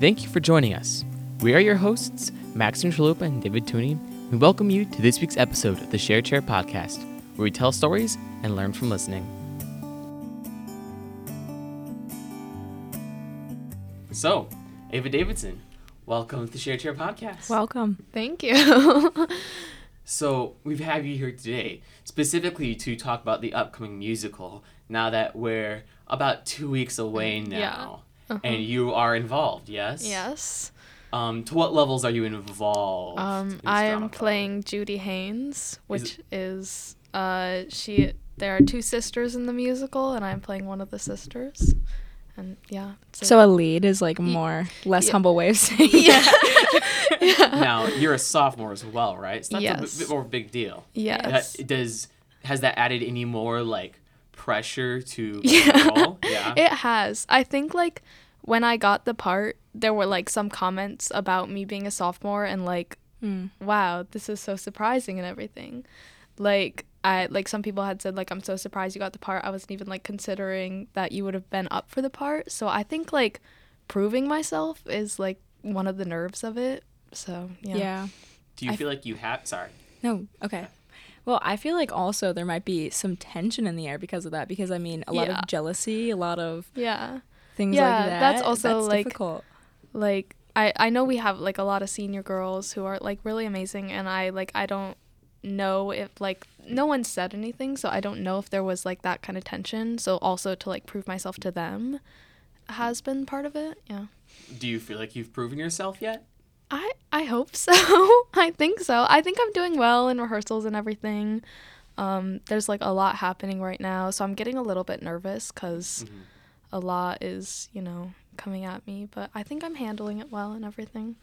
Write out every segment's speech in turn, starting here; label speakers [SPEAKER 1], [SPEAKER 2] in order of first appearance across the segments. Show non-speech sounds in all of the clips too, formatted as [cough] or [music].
[SPEAKER 1] Thank you for joining us. We are your hosts, Maxim Chalupa and David Tooney. We welcome you to this week's episode of the Share Chair podcast, where we tell stories and learn from listening. So, Ava Davidson, welcome to the Share Chair podcast.
[SPEAKER 2] Welcome.
[SPEAKER 3] Thank you. [laughs]
[SPEAKER 1] So we've had you here today specifically to talk about the upcoming musical. Now that we're about two weeks away now,
[SPEAKER 3] Uh-huh.
[SPEAKER 1] and you are involved, yes?
[SPEAKER 3] yes.
[SPEAKER 1] Um, to what levels are you involved?
[SPEAKER 3] Um,
[SPEAKER 1] this
[SPEAKER 3] I am playing Judy Haynes, which is uh she. There are two sisters in the musical, and I'm playing one of the sisters. And yeah. a-
[SPEAKER 2] So a lead is like a more less
[SPEAKER 3] yeah.
[SPEAKER 2] humble way of [laughs] saying [laughs]
[SPEAKER 3] yeah.
[SPEAKER 1] Now you're a sophomore as well, right? So that's a
[SPEAKER 3] Yes.
[SPEAKER 1] bit, bit more a big deal.
[SPEAKER 3] yes.
[SPEAKER 1] That- does has that added any more like pressure to [laughs]
[SPEAKER 3] Yeah.
[SPEAKER 1] Yeah.
[SPEAKER 3] It has. I think like when I got the part, there were like some comments about me being a sophomore and like,
[SPEAKER 2] Mm.
[SPEAKER 3] wow, this is so surprising and everything. Like I like some people had said like I'm so surprised you got the part. I wasn't even like considering that you would have been up for the part. So I think like proving myself is like one of the nerves of it. So
[SPEAKER 2] Yeah.
[SPEAKER 3] yeah.
[SPEAKER 1] Do you
[SPEAKER 2] I-
[SPEAKER 1] feel like you have? Sorry.
[SPEAKER 2] No. Okay. Well, I feel like also there might be some tension in the air because of that. Because I mean, a lot
[SPEAKER 3] Yeah.
[SPEAKER 2] of jealousy, a lot of
[SPEAKER 3] Yeah.
[SPEAKER 2] Things
[SPEAKER 3] Yeah,
[SPEAKER 2] like that.
[SPEAKER 3] that's also, like-
[SPEAKER 2] difficult.
[SPEAKER 3] like I I know we have like a lot of senior girls who are like really amazing and I like I don't know if like no one said anything so I don't know if there was like that kind of tension so also to like prove myself to them has been part of it yeah
[SPEAKER 1] Do you feel like you've proven yourself yet?
[SPEAKER 3] I I hope so [laughs] I think so I think I'm doing well in rehearsals and everything um there's like a lot happening right now so I'm getting a little bit nervous cuz
[SPEAKER 1] Mhm.
[SPEAKER 3] A lot is you know coming at me but I think I'm handling it well and everything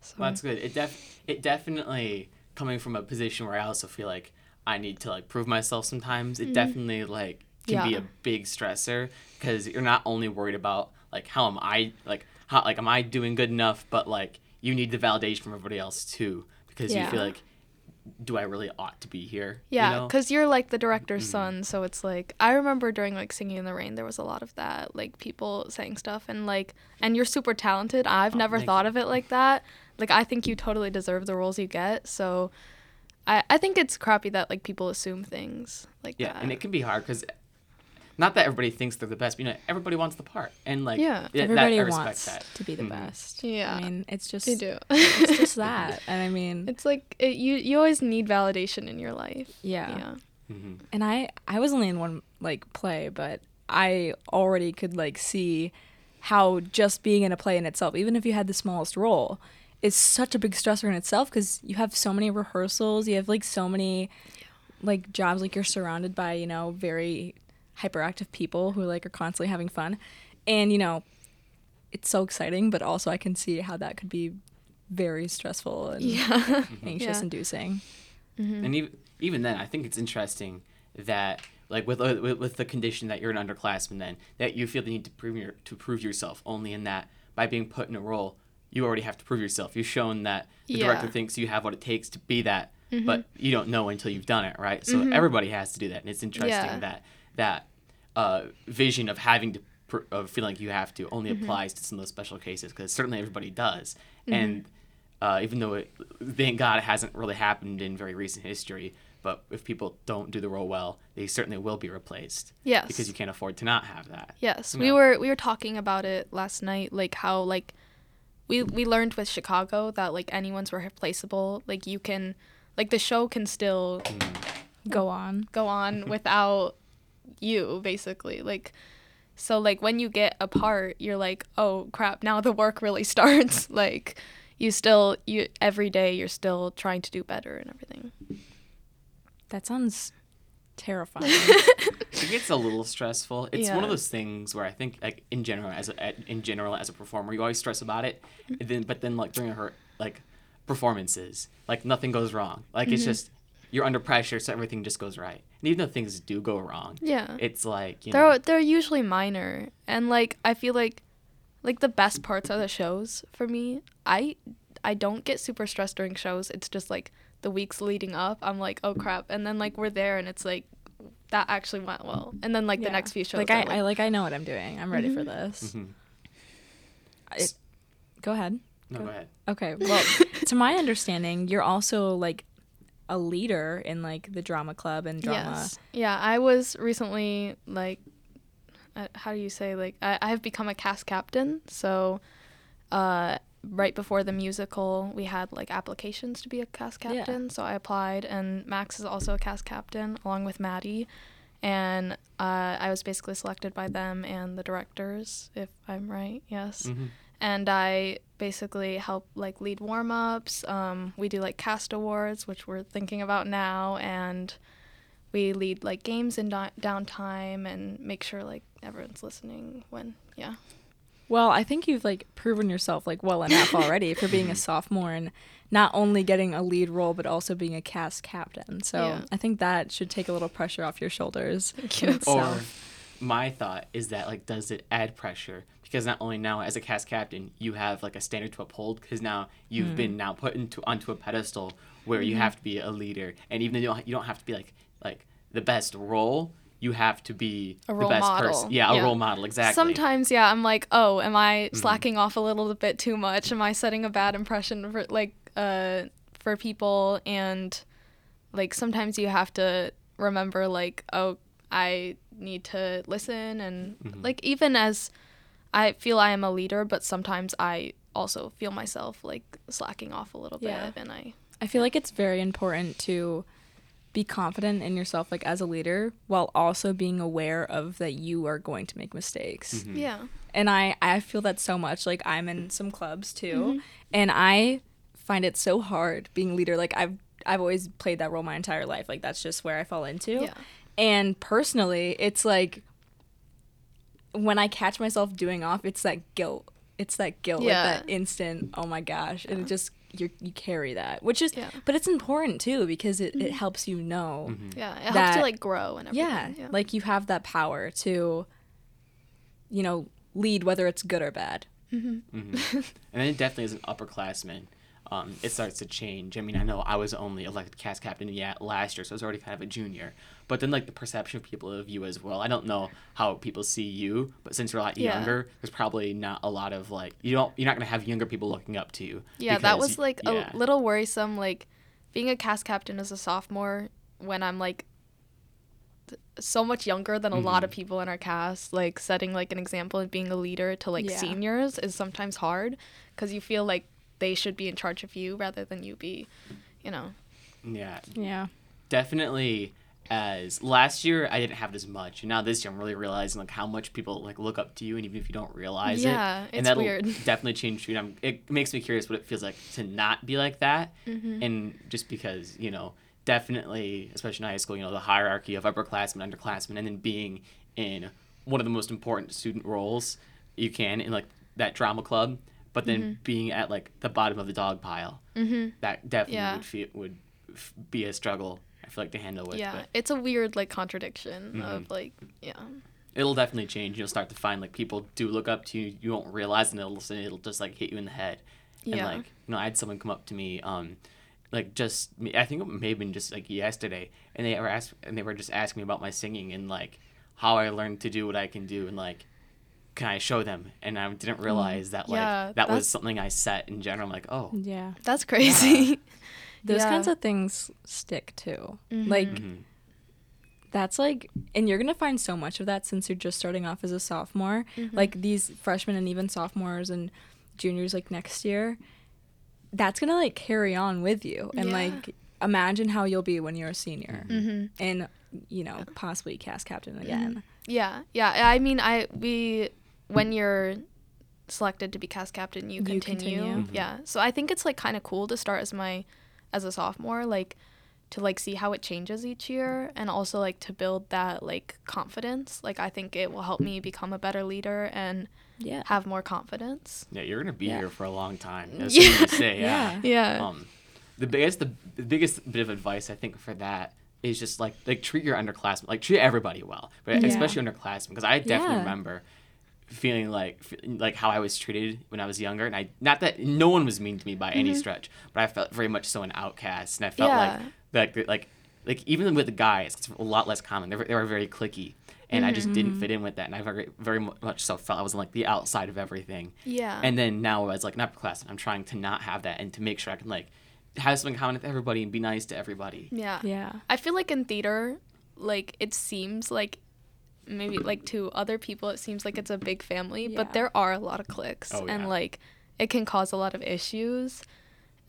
[SPEAKER 3] so
[SPEAKER 1] Well, that's good. It def it definitely coming from a position where I also feel like I need to like prove myself sometimes. It definitely like can be
[SPEAKER 3] Mm-hmm.
[SPEAKER 1] A big stressor because you're not only worried about like how am I like how like am I doing good enough, but like you need the validation from everybody else too because you feel like do I really ought to be here?
[SPEAKER 3] Yeah?
[SPEAKER 1] Mm-hmm.
[SPEAKER 3] because you're like the director's son, so it's like I remember during like Singing in the Rain, there was a lot of that, like people saying stuff, and like, and you're super talented. I've
[SPEAKER 1] Oh,
[SPEAKER 3] never thought
[SPEAKER 1] you.
[SPEAKER 3] of it like that. Like I think you totally deserve the roles you get. So, I I think it's crappy that like people assume things like
[SPEAKER 1] Yeah,
[SPEAKER 3] that.
[SPEAKER 1] and it can be hard because not that everybody thinks they're the best, but you know, everybody wants the part, and like
[SPEAKER 3] Yeah.
[SPEAKER 1] that-
[SPEAKER 2] Everybody
[SPEAKER 1] I
[SPEAKER 2] wants
[SPEAKER 1] that.
[SPEAKER 2] to be the
[SPEAKER 1] Mhm.
[SPEAKER 2] best.
[SPEAKER 3] Yeah.
[SPEAKER 2] I mean, it's just
[SPEAKER 3] they do. [laughs]
[SPEAKER 2] it's just [laughs] that, and I mean,
[SPEAKER 3] it's like it, you you always need validation in your life.
[SPEAKER 2] yeah.
[SPEAKER 3] Yeah.
[SPEAKER 1] hmm
[SPEAKER 2] And I I was only in one like play, but I already could like see how just being in a play in itself, even if you had the smallest role, is such a big stressor in itself because you have so many rehearsals, you have like so many like jobs, like you're surrounded by you know very hyperactive people who like are constantly having fun, and you know it's so exciting, but also I can see how that could be very stressful and
[SPEAKER 3] Yeah. [laughs]
[SPEAKER 2] anxious
[SPEAKER 3] Yeah.
[SPEAKER 2] inducing.
[SPEAKER 3] Mm-hmm.
[SPEAKER 1] And even even then, I think it's interesting that like with, uh, with with the condition that you're an underclassman, then that you feel the need to prove your to prove yourself. Only in that by being put in a role, you already have to prove yourself. You've shown that the director
[SPEAKER 3] Yeah. Mm-hmm.
[SPEAKER 1] thinks you have what it takes to be that, but you don't know until you've done it, right? So everybody has to do that, and it's interesting
[SPEAKER 3] Yeah.
[SPEAKER 1] that that uh, vision of having to pr- of feeling like you have to only
[SPEAKER 3] Mm-hmm.
[SPEAKER 1] applies to some of those special cases because certainly everybody does, and uh, even though it, thank God it hasn't really happened in very recent history. But if people don't do the role well, they certainly will be replaced.
[SPEAKER 3] Yes.
[SPEAKER 1] Because you can't afford to not have that.
[SPEAKER 3] Yes,
[SPEAKER 1] you
[SPEAKER 3] we were we were talking about it last night, like how like we we learned with Chicago that like anyone's replaceable. Like you can, like the show can still
[SPEAKER 2] Go on.
[SPEAKER 3] go on without you, basically. Like so, like when you get a part, you're like, oh crap, now the work really [laughs] starts. like you still you every day you're still trying to do better and everything.
[SPEAKER 2] That sounds terrifying. [laughs]
[SPEAKER 1] It gets a little stressful. It's one of those things where I think, like in general, as a, in general as a performer, you always stress about it, and then but then like during her like performances, like nothing goes wrong. Like it's mm-hmm. just you're under pressure, so everything just goes right. And even though things do go wrong,
[SPEAKER 3] Yeah.
[SPEAKER 1] it's like you
[SPEAKER 3] they're
[SPEAKER 1] know,
[SPEAKER 3] they're usually minor and like i feel like like the best parts are the shows for me i i don't get super stressed during shows it's just like the weeks leading up i'm like oh crap and then like we're there and it's like that actually went well and then like the next few shows
[SPEAKER 2] Like
[SPEAKER 3] are,
[SPEAKER 2] I, I like I know what I'm doing. I'm ready for
[SPEAKER 3] Mm-hmm.
[SPEAKER 2] this.
[SPEAKER 1] Mhm.
[SPEAKER 2] It, go ahead.
[SPEAKER 1] No,
[SPEAKER 2] Go-
[SPEAKER 1] go ahead.
[SPEAKER 2] Okay. Well, to my understanding, you're also like a leader in like the drama club and drama.
[SPEAKER 3] Yes. Yeah, I was recently like, uh, how do you say like I, I have become a cast captain. So, uh, right before the musical, we had like applications to be a cast
[SPEAKER 2] Yeah.
[SPEAKER 3] captain. So I applied, and Max is also a cast captain along with Maddie, and uh, I was basically selected by them and the directors, if I'm right. Yes
[SPEAKER 1] hmm
[SPEAKER 3] and I basically help like lead warm ups. Um, we do like cast awards, which we're thinking about now, and we lead like games in di- downtime and make sure like everyone's listening when yeah.
[SPEAKER 2] Well, I think you've like proven yourself like well enough [laughs] already for being a sophomore and not only getting a lead role but also being a cast captain. So
[SPEAKER 3] Yeah.
[SPEAKER 2] I think that should take a little pressure off your shoulders.
[SPEAKER 3] Thank you.
[SPEAKER 1] Or my thought is that like does it add pressure because not only now as a cast captain you have like a standard to uphold because now you've
[SPEAKER 2] Hmm.
[SPEAKER 1] been now put into onto a pedestal where
[SPEAKER 2] Mm-hmm.
[SPEAKER 1] you have to be a leader and even though you don't, you don't have to be like like the best role you have to be
[SPEAKER 3] A
[SPEAKER 1] the
[SPEAKER 3] role
[SPEAKER 1] best
[SPEAKER 3] model.
[SPEAKER 1] person yeah, a
[SPEAKER 3] Yeah.
[SPEAKER 1] role model exactly
[SPEAKER 3] Sometimes, yeah, I'm like, oh, am I
[SPEAKER 1] Mm-hmm.
[SPEAKER 3] slacking off a little bit too much? Am I setting a bad impression for like uh for people? And like sometimes you have to remember like, oh, I need to listen and
[SPEAKER 1] Mm-hmm.
[SPEAKER 3] like even as I feel I am a leader, but sometimes I also feel myself like slacking off a little
[SPEAKER 2] Yeah.
[SPEAKER 3] bit, and I
[SPEAKER 2] I feel like it's very important to be confident in yourself like as a leader while also being aware of that you are going to make mistakes.
[SPEAKER 1] Mm-hmm.
[SPEAKER 3] yeah.
[SPEAKER 2] and I I feel that so much. Like I'm in some clubs too,
[SPEAKER 3] Mm-hmm.
[SPEAKER 2] and I find it so hard being leader. Like I've I've always played that role my entire life. Like that's just where I fall into.
[SPEAKER 3] Yeah.
[SPEAKER 2] And personally, it's like when I catch myself doing off, it's that guilt. It's that guilt,
[SPEAKER 3] Yeah.
[SPEAKER 2] like that instant. Oh my gosh! And it just you you carry that, which is,
[SPEAKER 3] Yeah. Mm-hmm.
[SPEAKER 2] but it's important too because it, it helps you know.
[SPEAKER 1] Mm-hmm.
[SPEAKER 3] Yeah, it helps
[SPEAKER 2] That-
[SPEAKER 3] to like grow and everything.
[SPEAKER 2] Yeah,
[SPEAKER 3] yeah.
[SPEAKER 2] like you have that power to, you know, lead whether it's good or bad.
[SPEAKER 1] hmm and then it definitely as an upperclassman um, it starts to change i mean i know i was only elected cast captain yeah last year so i was already kind of a junior but then like the perception of people of you as well i don't know how people see you but since you're a lot
[SPEAKER 3] Yeah.
[SPEAKER 1] younger there's probably not a lot of like you don't you're not going to have younger people looking up to you
[SPEAKER 3] Yeah, that was like
[SPEAKER 1] yeah.
[SPEAKER 3] a little worrisome. Like being a cast captain as a sophomore when I'm like so much younger than a lot of
[SPEAKER 1] Mm-hmm.
[SPEAKER 3] people in our cast. Like setting like an example and being a leader to like
[SPEAKER 2] Yeah.
[SPEAKER 3] seniors is sometimes hard because you feel like they should be in charge of you rather than you be, you know.
[SPEAKER 1] yeah
[SPEAKER 2] Yeah.
[SPEAKER 1] definitely as last year I didn't have it as much, and now this year I'm really realizing like how much people like look up to you, and even if you don't realize
[SPEAKER 3] Yeah,
[SPEAKER 1] it,
[SPEAKER 3] it's
[SPEAKER 1] and that'll
[SPEAKER 3] weird. [laughs]
[SPEAKER 1] definitely change too. And I'm, it makes me curious what it feels like to not be like that,
[SPEAKER 3] Mm-hmm.
[SPEAKER 1] and just because you know definitely, especially in high school, you know the hierarchy of upperclassmen, underclassmen, and then being in one of the most important student roles you can in like that drama club, but then
[SPEAKER 3] Mm-hmm.
[SPEAKER 1] being at like the bottom of the dog pile, that definitely
[SPEAKER 3] Yeah.
[SPEAKER 1] would feel would f- be a struggle. I feel like to handle with.
[SPEAKER 3] yeah,
[SPEAKER 1] but
[SPEAKER 3] it's a weird like contradiction
[SPEAKER 1] Mm-hmm.
[SPEAKER 3] of like yeah.
[SPEAKER 1] it'll definitely change. You'll start to find like people do look up to you. You won't realize, and it'll it'll just like hit you in the head. And
[SPEAKER 3] Yeah.
[SPEAKER 1] like you know, I had someone come up to me, um, like just I think it may have been just like yesterday, and they were asked and they were just asking me about my singing and like how I learned to do what I can do and like can I show them? And I didn't realize that like
[SPEAKER 3] Yeah,
[SPEAKER 1] that was something I set in general. I'm like, oh,
[SPEAKER 2] Yeah.
[SPEAKER 3] That's crazy. [laughs]
[SPEAKER 2] Those
[SPEAKER 3] Yeah.
[SPEAKER 2] kinds of things stick too.
[SPEAKER 3] Mhm.
[SPEAKER 2] Like
[SPEAKER 1] Mhm.
[SPEAKER 2] that's like and you're gonna find so much of that since you're just starting off as a sophomore. Like these freshmen and even sophomores and juniors like next year, that's gonna like carry on with you. And
[SPEAKER 3] Yeah.
[SPEAKER 2] like imagine how you'll be when you're a senior.
[SPEAKER 3] mm-hmm.
[SPEAKER 2] And you know, possibly cast captain again.
[SPEAKER 3] Yeah, yeah. I mean, I we when you're selected to be cast captain, you
[SPEAKER 2] You
[SPEAKER 3] continue.
[SPEAKER 2] continue.
[SPEAKER 1] Mhm.
[SPEAKER 3] Yeah. So I think it's like kind of cool to start as my as a sophomore, like to like see how it changes each year and also like to build that like confidence. Like I think it will help me become a better leader and
[SPEAKER 2] Yeah.
[SPEAKER 3] have more confidence.
[SPEAKER 1] yeah, you're gonna be
[SPEAKER 2] Yeah.
[SPEAKER 1] here for a long time. That's
[SPEAKER 3] Yeah.
[SPEAKER 1] what you say, yeah.
[SPEAKER 2] Yeah.
[SPEAKER 3] Yeah.
[SPEAKER 1] um the biggest the, the biggest bit of advice i think for that is just like like treat your underclassmen like treat everybody well but
[SPEAKER 2] Yeah.
[SPEAKER 1] especially underclassmen because i definitely
[SPEAKER 2] Yeah.
[SPEAKER 1] remember feeling like like how i was treated when i was younger and i not that no one was mean to me by any stretch but i felt very much so an outcast and i felt
[SPEAKER 3] Mm-hmm. Yeah.
[SPEAKER 1] like like like like even with the guys, it's a lot less common. They were, they were very clicky, and I just
[SPEAKER 2] Mm-hmm.
[SPEAKER 1] didn't fit in with that, and I very very much so felt I was like the outside of everything.
[SPEAKER 3] Yeah.
[SPEAKER 1] And then now as like an upperclassman, I'm trying to not have that and to make sure I can like have something common with everybody and be nice to everybody.
[SPEAKER 3] yeah.
[SPEAKER 2] Yeah.
[SPEAKER 3] I feel like in theater, like it seems like maybe like to other people it seems like it's a big family,
[SPEAKER 2] Yeah.
[SPEAKER 3] but there are a lot of cliques
[SPEAKER 1] Oh,
[SPEAKER 3] and like it can cause a lot of issues.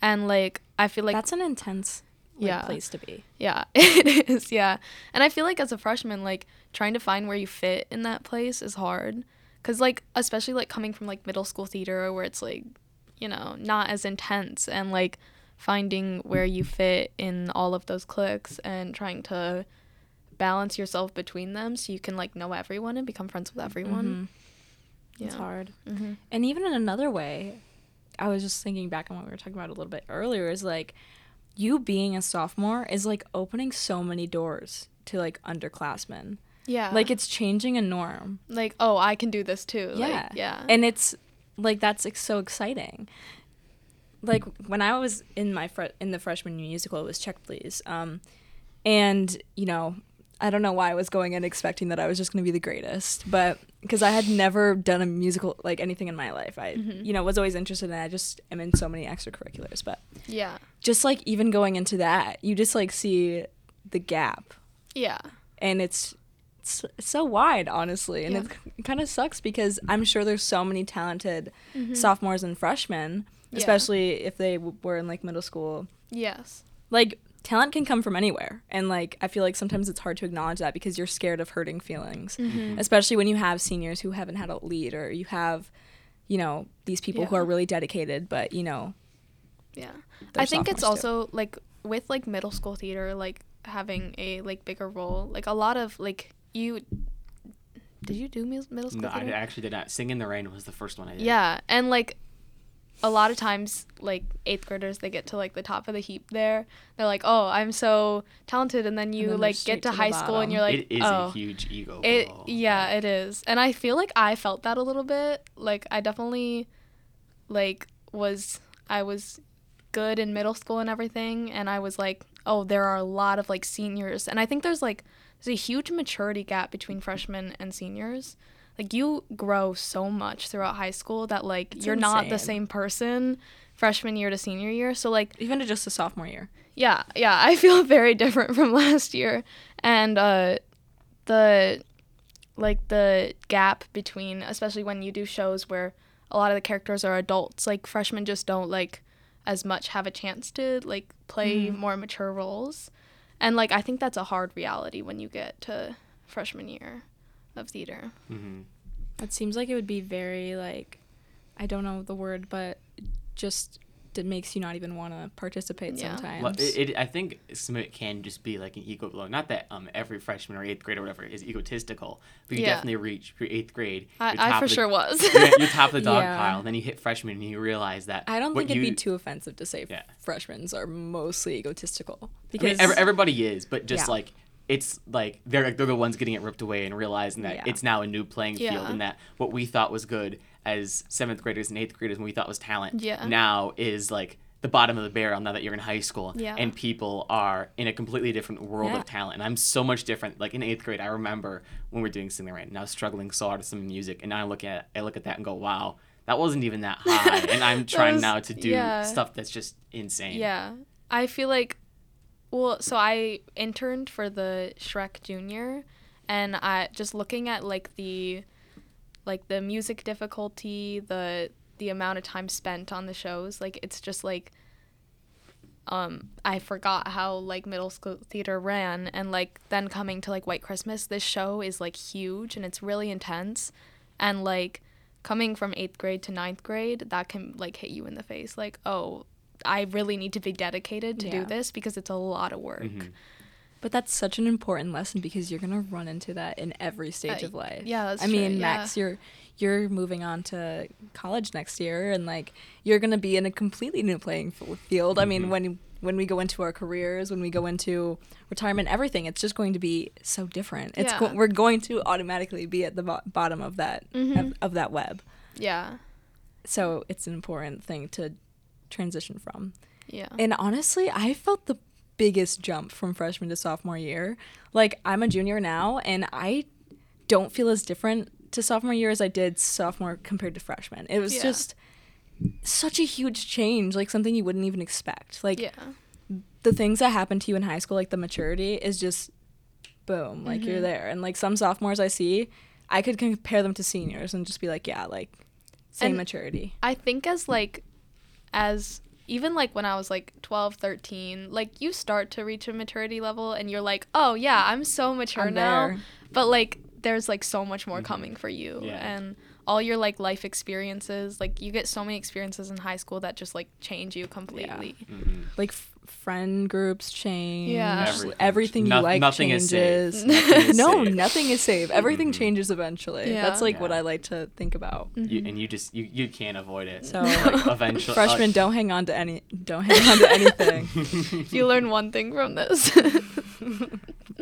[SPEAKER 3] And like I feel like
[SPEAKER 2] That's an intense like,
[SPEAKER 3] Yeah.
[SPEAKER 2] place to be.
[SPEAKER 3] yeah, [laughs] it is, yeah. And I feel like as a freshman like trying to find where you fit in that place is hard cuz like especially like coming from like middle school theater where it's like you know, not as intense and like finding where you fit in all of those cliques and trying to balance yourself between them so you can like know everyone and become friends with everyone. Yeah.
[SPEAKER 2] It's hard.
[SPEAKER 3] Mhm.
[SPEAKER 2] And even in another way, I was just thinking back on what we were talking about a little bit earlier is like you being a sophomore is like opening so many doors to like underclassmen.
[SPEAKER 3] Yeah.
[SPEAKER 2] Like it's changing a norm.
[SPEAKER 3] like oh, I can do this too.
[SPEAKER 2] Yeah.
[SPEAKER 3] Like, yeah.
[SPEAKER 2] And it's like that's like, so exciting. Like when I was in my fre- in the freshman musical, it was Check Please. Um, and you know, I don't know why I was going in expecting that I was just going to be the greatest, but because I had never done a musical like anything in my life, I
[SPEAKER 3] Mm-hmm.
[SPEAKER 2] you know was always interested in. it. I just am in so many extracurriculars, but
[SPEAKER 3] yeah.
[SPEAKER 2] just like even going into that, you just like see the gap,
[SPEAKER 3] Yeah.
[SPEAKER 2] and it's it's, so wide, honestly, and
[SPEAKER 3] Yeah.
[SPEAKER 2] it, kind of sucks because I'm sure there's so many talented sophomores and freshmen,
[SPEAKER 3] Yeah.
[SPEAKER 2] especially if they w- were in like middle school.
[SPEAKER 3] Yes.
[SPEAKER 2] Like talent can come from anywhere, and like I feel like sometimes it's hard to acknowledge that because you're scared of hurting feelings,
[SPEAKER 3] Mm-hmm.
[SPEAKER 2] especially when you have seniors who haven't had a lead or you have, you know, these people who are really dedicated, but you know,
[SPEAKER 3] Yeah. I think it's
[SPEAKER 2] sophomores, too.
[SPEAKER 3] also like with like middle school theater like having a like bigger role. Like a lot of like you did you do middle school
[SPEAKER 1] No, I actually did not. Sing in the Rain was the first one I did.
[SPEAKER 3] Yeah, and like a lot of times like 8th graders they get to like the top of the heap there. They're like, "Oh, I'm so talented." And then you
[SPEAKER 2] then
[SPEAKER 3] like get to,
[SPEAKER 2] to the
[SPEAKER 3] high school and you're like,
[SPEAKER 1] it is
[SPEAKER 3] "Oh."
[SPEAKER 1] a huge ego.
[SPEAKER 3] It
[SPEAKER 1] blow.
[SPEAKER 3] yeah, it is. And I feel like I felt that a little bit. Like I definitely like was I was good in middle school and everything and I was like, "Oh, there are a lot of like seniors." And I think there's like there's a huge maturity gap between freshmen and seniors. Like you grow so much throughout high school that like
[SPEAKER 2] It's
[SPEAKER 3] you're not the same person freshman year to senior year. So like
[SPEAKER 2] even to just a sophomore year.
[SPEAKER 3] yeah, yeah, I feel [laughs] very different from [laughs] last year. And uh the like the gap between especially when you do shows where a lot of the characters are adults, like freshmen just don't like as much have a chance to like play more mature roles. And like I think that's a hard reality when you get to freshman year of theater.
[SPEAKER 1] hmm
[SPEAKER 2] It seems like it would be very like I don't know the word, but just it makes you not even want to participate
[SPEAKER 3] Yeah.
[SPEAKER 2] sometimes.
[SPEAKER 1] Well, it, it, I think some of it can just be like an ego blow. Not that um every freshman or eighth grade or whatever is egotistical, but you
[SPEAKER 3] Yeah.
[SPEAKER 1] definitely reach your eighth grade.
[SPEAKER 3] I,
[SPEAKER 1] you're
[SPEAKER 3] I for
[SPEAKER 1] the-
[SPEAKER 3] sure was. [laughs]
[SPEAKER 1] You're, you're top of the [laughs] dog
[SPEAKER 2] Yeah.
[SPEAKER 1] pile. Then you hit freshman and you realize that.
[SPEAKER 2] I don't think it'd
[SPEAKER 1] you-
[SPEAKER 2] be too offensive to say
[SPEAKER 1] Yeah.
[SPEAKER 2] freshmen are mostly egotistical
[SPEAKER 1] I
[SPEAKER 2] because
[SPEAKER 1] mean, every, everybody is, but just
[SPEAKER 2] Yeah.
[SPEAKER 1] like it's like they're they're the ones getting it ripped away and realizing that
[SPEAKER 2] Yeah.
[SPEAKER 1] it's now a new playing field and that what we thought was good as seventh graders and eighth graders and we thought was talent
[SPEAKER 3] Yeah.
[SPEAKER 1] now is like the bottom of the barrel now that you're in high school
[SPEAKER 3] Yeah.
[SPEAKER 1] and people are in a completely different world
[SPEAKER 2] Yeah.
[SPEAKER 1] of talent and I'm so much different like in eighth grade I remember when we were doing Sing the Rain and I was struggling so hard with some music and now I look at I look at that and go wow that wasn't even that high and I'm [laughs] trying
[SPEAKER 3] was-
[SPEAKER 1] now to do
[SPEAKER 3] yeah.
[SPEAKER 1] stuff that's just insane
[SPEAKER 3] Yeah. I feel like well, so I interned for the Shrek Junior and I just looking at like the like the music difficulty, the the amount of time spent on the shows, like it's just like um I forgot how like middle school theater ran and like then coming to like White Christmas, this show is like huge and it's really intense and like coming from 8th grade to ninth grade, that can like hit you in the face like, "Oh, I really need to be dedicated to do this because it's a lot of work."
[SPEAKER 1] Mhm.
[SPEAKER 2] But that's such an important lesson because you're gonna run into that in every stage
[SPEAKER 3] Uh,
[SPEAKER 2] of life.
[SPEAKER 3] yeah, that's
[SPEAKER 2] I
[SPEAKER 3] true,
[SPEAKER 2] mean,
[SPEAKER 3] yeah.
[SPEAKER 2] Max, you're you're moving on to college next year, and like you're gonna be in a completely new playing f- field. I mean,
[SPEAKER 1] Mhm.
[SPEAKER 2] when when we go into our careers, when we go into retirement, everything, it's just going to be so different. It's go-
[SPEAKER 3] Yeah.
[SPEAKER 2] we're going to automatically be at the bo- bottom of that
[SPEAKER 3] Mhm.
[SPEAKER 2] of, of that web.
[SPEAKER 3] Yeah.
[SPEAKER 2] So it's an important thing to transition from.
[SPEAKER 3] Yeah.
[SPEAKER 2] And honestly, I felt the biggest jump from freshman to sophomore year. Like I'm a junior now and I don't feel as different to sophomore year as I did sophomore compared to freshman. It was
[SPEAKER 3] Yeah.
[SPEAKER 2] just such a huge change, like something you wouldn't even expect. Like
[SPEAKER 3] Yeah.
[SPEAKER 2] the things that happened to you in high school, like the maturity, is just boom, like
[SPEAKER 3] Mm-hmm.
[SPEAKER 2] you're there. And like some sophomores I see, I could compare them to seniors and just be like, yeah, like same
[SPEAKER 3] And-
[SPEAKER 2] maturity.
[SPEAKER 3] I think as like as even like when I was like 12, 13, like you start to reach a maturity level and you're like, "Oh, yeah, I'm so mature
[SPEAKER 2] I'm
[SPEAKER 3] now."
[SPEAKER 2] there.
[SPEAKER 3] But like there's like so much
[SPEAKER 2] Mm-hmm.
[SPEAKER 3] more coming for you
[SPEAKER 1] Yeah.
[SPEAKER 3] and all your like life experiences, like you get so many experiences in high school that just like change you completely.
[SPEAKER 1] Mhm.
[SPEAKER 2] Like f- friend groups change.
[SPEAKER 3] Yeah.
[SPEAKER 2] Everything,
[SPEAKER 1] Everything.
[SPEAKER 2] you
[SPEAKER 1] No-
[SPEAKER 2] like
[SPEAKER 1] nothing is
[SPEAKER 2] changes.
[SPEAKER 1] safe. [laughs] Nothing is
[SPEAKER 2] no,
[SPEAKER 1] safe.
[SPEAKER 2] nothing is safe. Everything
[SPEAKER 1] Mhm.
[SPEAKER 2] changes eventually.
[SPEAKER 3] Yeah.
[SPEAKER 2] That's like what I like to think about.
[SPEAKER 1] You, and you just you, you can't avoid it.
[SPEAKER 2] So [laughs]
[SPEAKER 1] like, [laughs] eventually,
[SPEAKER 2] freshmen don't hang on to any don't hang on to anything.
[SPEAKER 3] You learn one thing from this.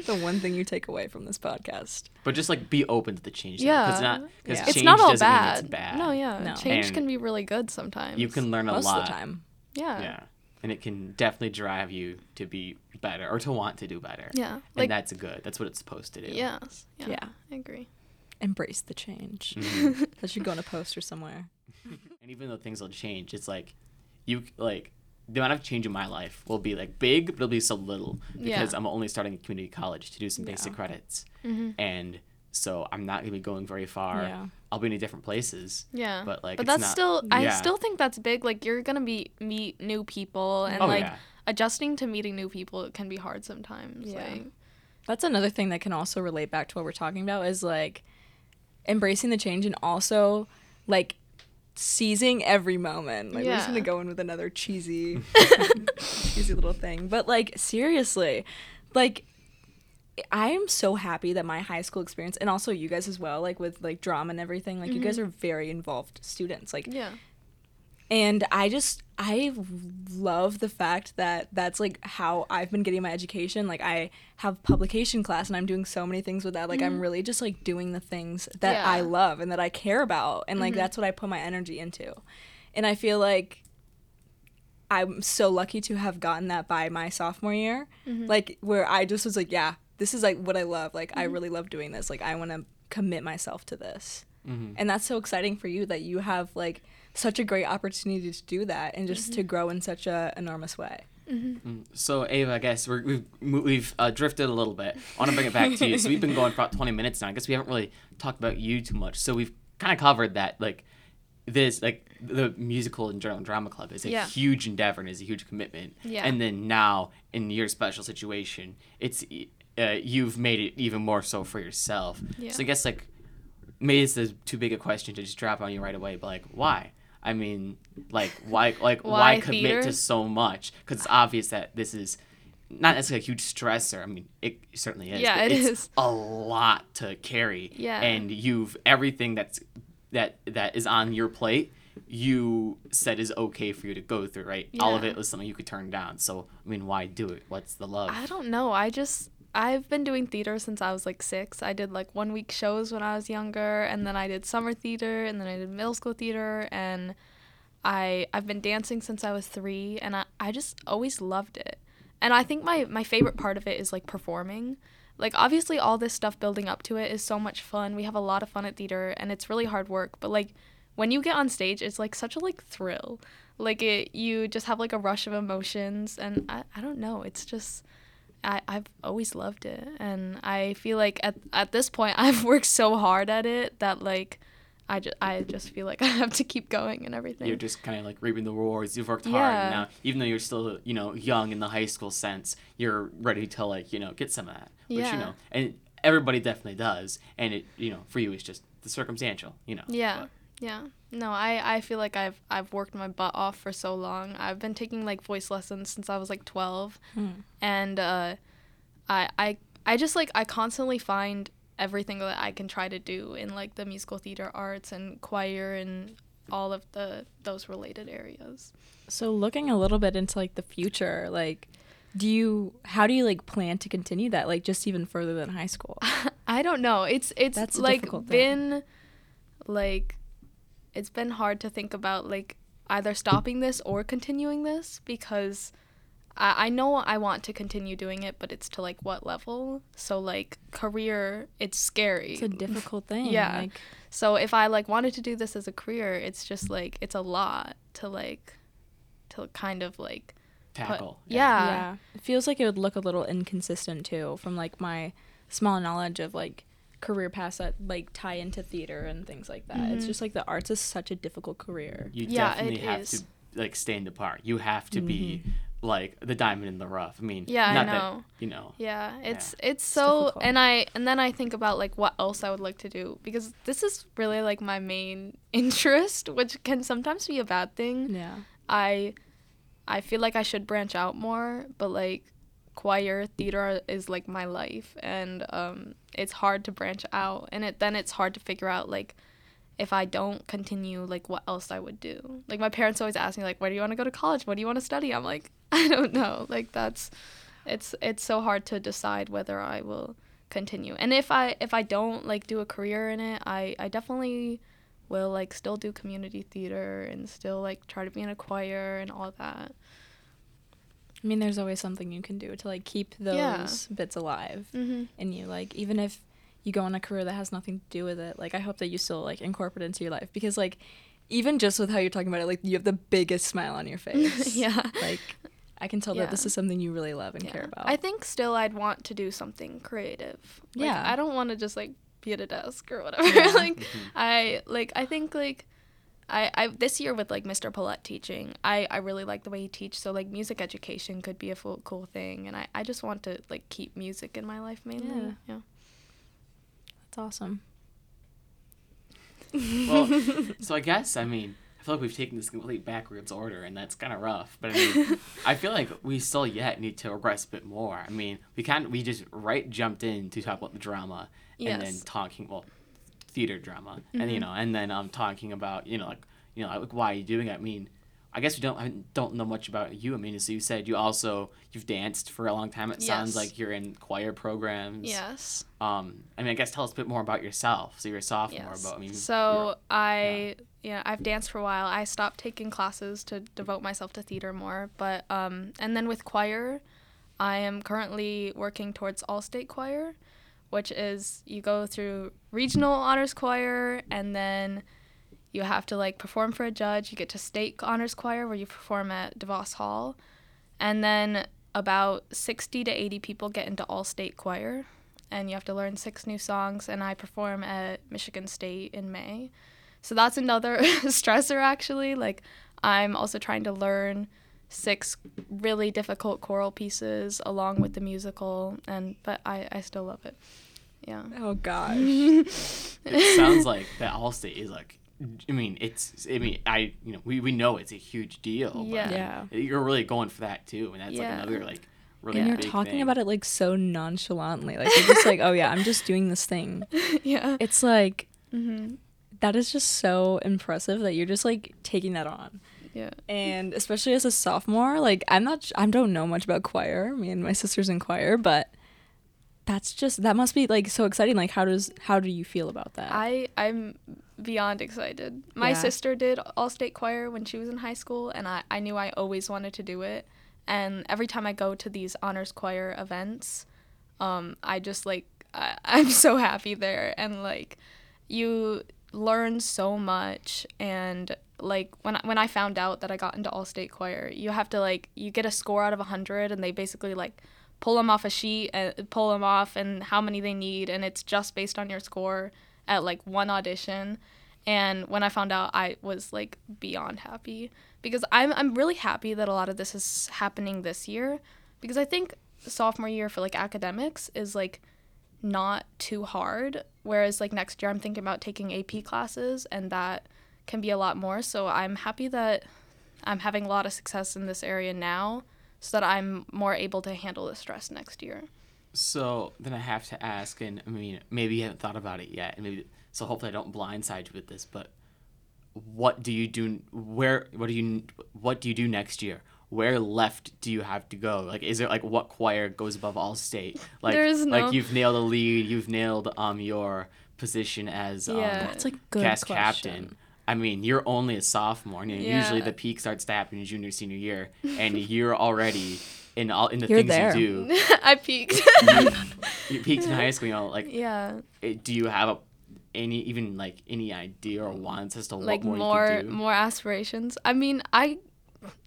[SPEAKER 3] [laughs]
[SPEAKER 2] the one thing you take away from this podcast.
[SPEAKER 1] but just like be open to the change.
[SPEAKER 3] yeah.
[SPEAKER 1] because not because
[SPEAKER 2] Yeah.
[SPEAKER 1] change
[SPEAKER 3] it's not all
[SPEAKER 1] doesn't
[SPEAKER 3] bad.
[SPEAKER 1] mean it's bad.
[SPEAKER 3] No, yeah.
[SPEAKER 2] No.
[SPEAKER 3] Change
[SPEAKER 1] And
[SPEAKER 3] can be really good sometimes.
[SPEAKER 1] You can learn a
[SPEAKER 2] Most
[SPEAKER 1] lot.
[SPEAKER 2] of the time.
[SPEAKER 3] Yeah.
[SPEAKER 1] Yeah, and it can definitely drive you to be better or to want to do better.
[SPEAKER 3] Yeah.
[SPEAKER 1] and
[SPEAKER 3] Like
[SPEAKER 1] that's good. That's what it's supposed to do.
[SPEAKER 3] yes. Yeah.
[SPEAKER 2] Yeah.
[SPEAKER 3] I agree.
[SPEAKER 2] Embrace the change.
[SPEAKER 1] Mhm.
[SPEAKER 2] That should go on a poster somewhere. [laughs]
[SPEAKER 1] and even though things will change, it's like you like the amount of change in my life will be like big, but it'll be so little because
[SPEAKER 3] Yeah.
[SPEAKER 1] I'm only starting a community college to do some
[SPEAKER 2] Yeah.
[SPEAKER 1] basic credits,
[SPEAKER 3] Mhm.
[SPEAKER 1] and so I'm not gonna be going very far.
[SPEAKER 2] Yeah.
[SPEAKER 1] I'll be in different places.
[SPEAKER 3] Yeah.
[SPEAKER 1] But, like,
[SPEAKER 3] But
[SPEAKER 1] it's
[SPEAKER 3] that's
[SPEAKER 1] not-
[SPEAKER 3] still I still think that's big. Like you're gonna be meet new people and
[SPEAKER 1] Oh,
[SPEAKER 3] like
[SPEAKER 1] yeah.
[SPEAKER 3] adjusting to meeting new people can be hard sometimes.
[SPEAKER 2] Yeah.
[SPEAKER 3] Like
[SPEAKER 2] That's another thing that can also relate back to what we're talking about is like embracing the change and also like seizing every moment. Like we're just gonna go in with another cheesy [laughs] cheesy little thing. But like seriously, like I am so happy that my high school experience and also you guys as well, like with like drama and everything, like you guys mm-hmm. are very involved students. Like
[SPEAKER 3] yeah.
[SPEAKER 2] And I just I love the fact that that's like how I've been getting my education. Like I have publication class and I'm doing so many things with that. Like I'm mm-hmm. really just like doing the things that I love and that I care about and like mm-hmm. that's what I put my energy into. And I feel like I'm so lucky to have gotten that by my sophomore year. Mm-hmm. Like where I just was like, yeah, this is like what I love. Like I really love doing this. Like I want to commit myself to this.
[SPEAKER 1] Mhm.
[SPEAKER 2] And that's so exciting for you that you have like such a great opportunity to do that and just to grow in such a enormous way.
[SPEAKER 1] Mm, So Ava, I guess we're, we've we've uh, drifted a little bit. I want to bring it back to you. So we've been going for about 20 minutes now. I guess we haven't really talked about you too much. So we've kind of covered that like this like the musical and general drama club is a
[SPEAKER 3] Yeah.
[SPEAKER 1] huge endeavor and is a huge commitment.
[SPEAKER 3] Yeah.
[SPEAKER 1] And then now in your special situation, it's uh, you've made it even more so for yourself.
[SPEAKER 3] Yeah.
[SPEAKER 1] So I guess like maybe it's a, too big a question to just drop on you right away, but like why? I mean, like why like why,
[SPEAKER 3] Why
[SPEAKER 1] commit
[SPEAKER 3] theater?
[SPEAKER 1] to so much? Because it's obvious that this is not necessarily a huge stressor. I mean, it certainly is.
[SPEAKER 3] Yeah, it
[SPEAKER 1] it's
[SPEAKER 3] is.
[SPEAKER 1] a lot to carry.
[SPEAKER 3] Yeah.
[SPEAKER 1] And you've everything that's that that is on your plate. You said is okay for you to go through, right? Yeah. All of it was something you could turn down. So I mean, why do it? What's the love?
[SPEAKER 3] I don't know. I just I've been doing theater since I was like six. I did like one week shows when I was younger, and then I did summer theater, and then I did middle school theater, and I I've been dancing since I was three, and I, I just always loved it. And I think my my favorite part of it is like performing. Like obviously all this stuff building up to it is so much fun. We have a lot of fun at theater, and it's really hard work. But like when you get on stage, it's like such a like thrill. Like it, you just have like a rush of emotions, and I, I don't know. It's just I, I've always loved it and I feel like at, at this point [laughs] I've worked so hard at it that like I just, I just feel like [laughs] I have to keep going and everything.
[SPEAKER 1] You're just kind of like reaping the rewards. You've worked hard
[SPEAKER 3] Yeah.
[SPEAKER 1] and now, even though you're still, you know, young in the high school sense, you're ready to like, you know, get some of that. Which,
[SPEAKER 3] Yeah.
[SPEAKER 1] you know, and everybody definitely does. And it, you know, for you, it's just the circumstantial, you know.
[SPEAKER 3] yeah.
[SPEAKER 1] but-
[SPEAKER 3] Yeah. No, I, I feel like I've I've worked my butt off for so long. I've been taking like voice lessons since I was like 12 and uh I I I just like I constantly find everything that I can try to do in like the musical theater arts and choir and all of the those related areas.
[SPEAKER 2] So looking a little bit into like the future, like do you how do you like plan to continue that like just even further than high school? [laughs]
[SPEAKER 3] I don't know. It's it's
[SPEAKER 2] That's
[SPEAKER 3] like been like it's been hard to think about like either stopping this or continuing this because I, I know I want to continue doing it, but it's to like what level? So like career, it's scary.
[SPEAKER 2] It's a difficult [laughs] thing.
[SPEAKER 3] Yeah.
[SPEAKER 2] Like,
[SPEAKER 3] So if I like wanted to do this as a career, it's just like it's a lot to like to kind of like put-
[SPEAKER 1] Tackle.
[SPEAKER 3] yeah.
[SPEAKER 2] yeah. It feels like it would look a little inconsistent too from like my small knowledge of like career paths that like tie into theater and things like that. It's
[SPEAKER 3] Mhm.
[SPEAKER 2] just like the arts is such a difficult career.
[SPEAKER 1] You
[SPEAKER 3] Yeah,
[SPEAKER 1] definitely
[SPEAKER 3] it
[SPEAKER 1] have
[SPEAKER 3] is.
[SPEAKER 1] to like stand apart. You have to be like the diamond in the rough. I mean,
[SPEAKER 3] Yeah, I know.
[SPEAKER 1] that you know.
[SPEAKER 3] Yeah, it's it's
[SPEAKER 2] It's
[SPEAKER 3] so
[SPEAKER 2] difficult.
[SPEAKER 3] and I and then I think about like what else I would like to do because this is really like my main [laughs] interest, which can sometimes be a bad thing.
[SPEAKER 2] Yeah.
[SPEAKER 3] I I feel like I should branch out more, but like choir theater is like my life and um it's hard to branch out and it then it's hard to figure out like if I don't continue like what else I would do. Like my parents always ask me like where do you want to go to college? What do you want to study? I'm like [laughs] I don't know. Like that's it's it's so hard to decide whether I will continue. And if I if I don't like do a career in it, I I definitely will like still do community theater and still like try to be in a choir and all that.
[SPEAKER 2] I mean, there's always something you can do to like keep those
[SPEAKER 3] Yeah.
[SPEAKER 2] bits alive
[SPEAKER 3] Mm-hmm.
[SPEAKER 2] in you. Like even if you go on a career that has nothing to do with it, like I hope that you still like incorporate it into your life because like even just with how you're talking about it, like you have the biggest smile on your [laughs] face.
[SPEAKER 3] yeah.
[SPEAKER 2] Like I can tell that this is something you really love and
[SPEAKER 3] yeah.
[SPEAKER 2] care about.
[SPEAKER 3] I think still I'd want to do something creative. Like,
[SPEAKER 2] Yeah.
[SPEAKER 3] I don't want to just like be at a desk or whatever. [laughs]
[SPEAKER 2] Yeah.
[SPEAKER 3] like
[SPEAKER 1] Mhm.
[SPEAKER 3] I like I think like I, I this year with like Mr. Paulette teaching, I, I really like the way he teach. So like music education could be a full, cool thing, and I, I just want to like keep music in my life mainly.
[SPEAKER 2] Yeah.
[SPEAKER 3] yeah.
[SPEAKER 2] That's awesome.
[SPEAKER 1] Well, [laughs] so I guess I mean I feel like we've taken this complete backwards order, and that's kind of rough. But I mean, [laughs] I feel like we still yet need to regress a bit more. I mean, we can't. we just right jumped in to talk about the drama, and then talking well, theater drama, and you
[SPEAKER 3] Mhm.
[SPEAKER 1] know, and then I'm um talking about you know like you know like why are you doing it? I mean. I guess we don't I don't know much about you. I mean, so you said you also you've danced for a long time. It sounds like you're in choir programs.
[SPEAKER 3] Yes.
[SPEAKER 1] Um, I mean, I guess tell us a bit more about yourself. So you're a sophomore,
[SPEAKER 3] Yes.
[SPEAKER 1] but I mean,
[SPEAKER 3] so I yeah I've danced for a while. I stopped taking classes to devote myself to theater more, but um and then with choir, I am currently working towards all state choir, which is you go through regional honors choir and then you have to like perform for a judge. You get to state honors choir where you perform at DeVos Hall, and then about 60 to 80 people get into all state choir and you have to learn six new songs and i perform at michigan state in may. So that's another [laughs] stressor actually. Like i'm also trying to learn six really difficult choral pieces along with the musical and but i, I still love it yeah
[SPEAKER 2] Oh gosh. [laughs]
[SPEAKER 1] it sounds like that all state is like. I mean, it's. I mean, I. You know, we, we know it's a huge deal. But
[SPEAKER 3] Yeah.
[SPEAKER 2] Yeah.
[SPEAKER 1] You're really going for that too, and that's
[SPEAKER 3] Yeah.
[SPEAKER 1] like another like really
[SPEAKER 2] and you're
[SPEAKER 1] big
[SPEAKER 2] talking
[SPEAKER 1] thing.
[SPEAKER 2] about it like so nonchalantly. Like you're just like, oh yeah, I'm just doing this thing. [laughs]
[SPEAKER 3] yeah
[SPEAKER 2] It's like
[SPEAKER 3] hmm
[SPEAKER 2] that is just so impressive that you're just like taking that on.
[SPEAKER 3] Yeah
[SPEAKER 2] And especially as a sophomore, like I'm not I don't know much about choir. Me and my sister's in choir, but that's just that must be like so exciting. Like how does how do you feel about that?
[SPEAKER 3] I I'm beyond excited. My
[SPEAKER 2] Yeah.
[SPEAKER 3] sister did all state choir when she was in high school, and I I knew I always wanted to do it. And every time I go to these honors choir events, um, I just like I, [laughs] I'm so happy there, and like you learn so much and like when I, when I found out that I got into all state choir, you have to like you get a score out of 100 and they basically like pull them off a sheet and pull them off and how many they need and it's just based on your score at like one audition. And when I found out, I was like beyond happy because I'm I'm really happy that a lot of this is happening this year because I think sophomore year for like academics is like not too hard whereas like next year I'm thinking about taking AP classes and that can be a lot more so I'm happy that I'm having a lot of success in this area now so that I'm more able to handle the stress next year.
[SPEAKER 1] So then I have to ask, and I mean, maybe you haven't thought about it yet, and maybe so. Hopefully, I don't blindside you with this. But what do you do? Where? What do you? What do you do next year? Where left do you have to go? Like, is it like what choir goes above all state? [laughs] Like,
[SPEAKER 3] There is no-
[SPEAKER 1] like you've nailed a lead. You've nailed um your position as um,
[SPEAKER 3] Yeah.
[SPEAKER 2] that's like a good
[SPEAKER 1] cast
[SPEAKER 2] question.
[SPEAKER 1] captain. I mean, you're only a sophomore. You know,
[SPEAKER 3] Yeah.
[SPEAKER 1] Usually the peak starts to happen in junior, senior year, and [laughs] you're already in all in the
[SPEAKER 2] You're
[SPEAKER 1] things
[SPEAKER 2] there.
[SPEAKER 1] you do. [laughs]
[SPEAKER 3] I peaked.
[SPEAKER 1] You peaked in high school, you know, like [laughs]
[SPEAKER 3] yeah.
[SPEAKER 1] it- do you have a, any even like any idea or wants as to what
[SPEAKER 3] like
[SPEAKER 1] more,
[SPEAKER 3] more
[SPEAKER 1] you do?
[SPEAKER 3] more aspirations. I mean, I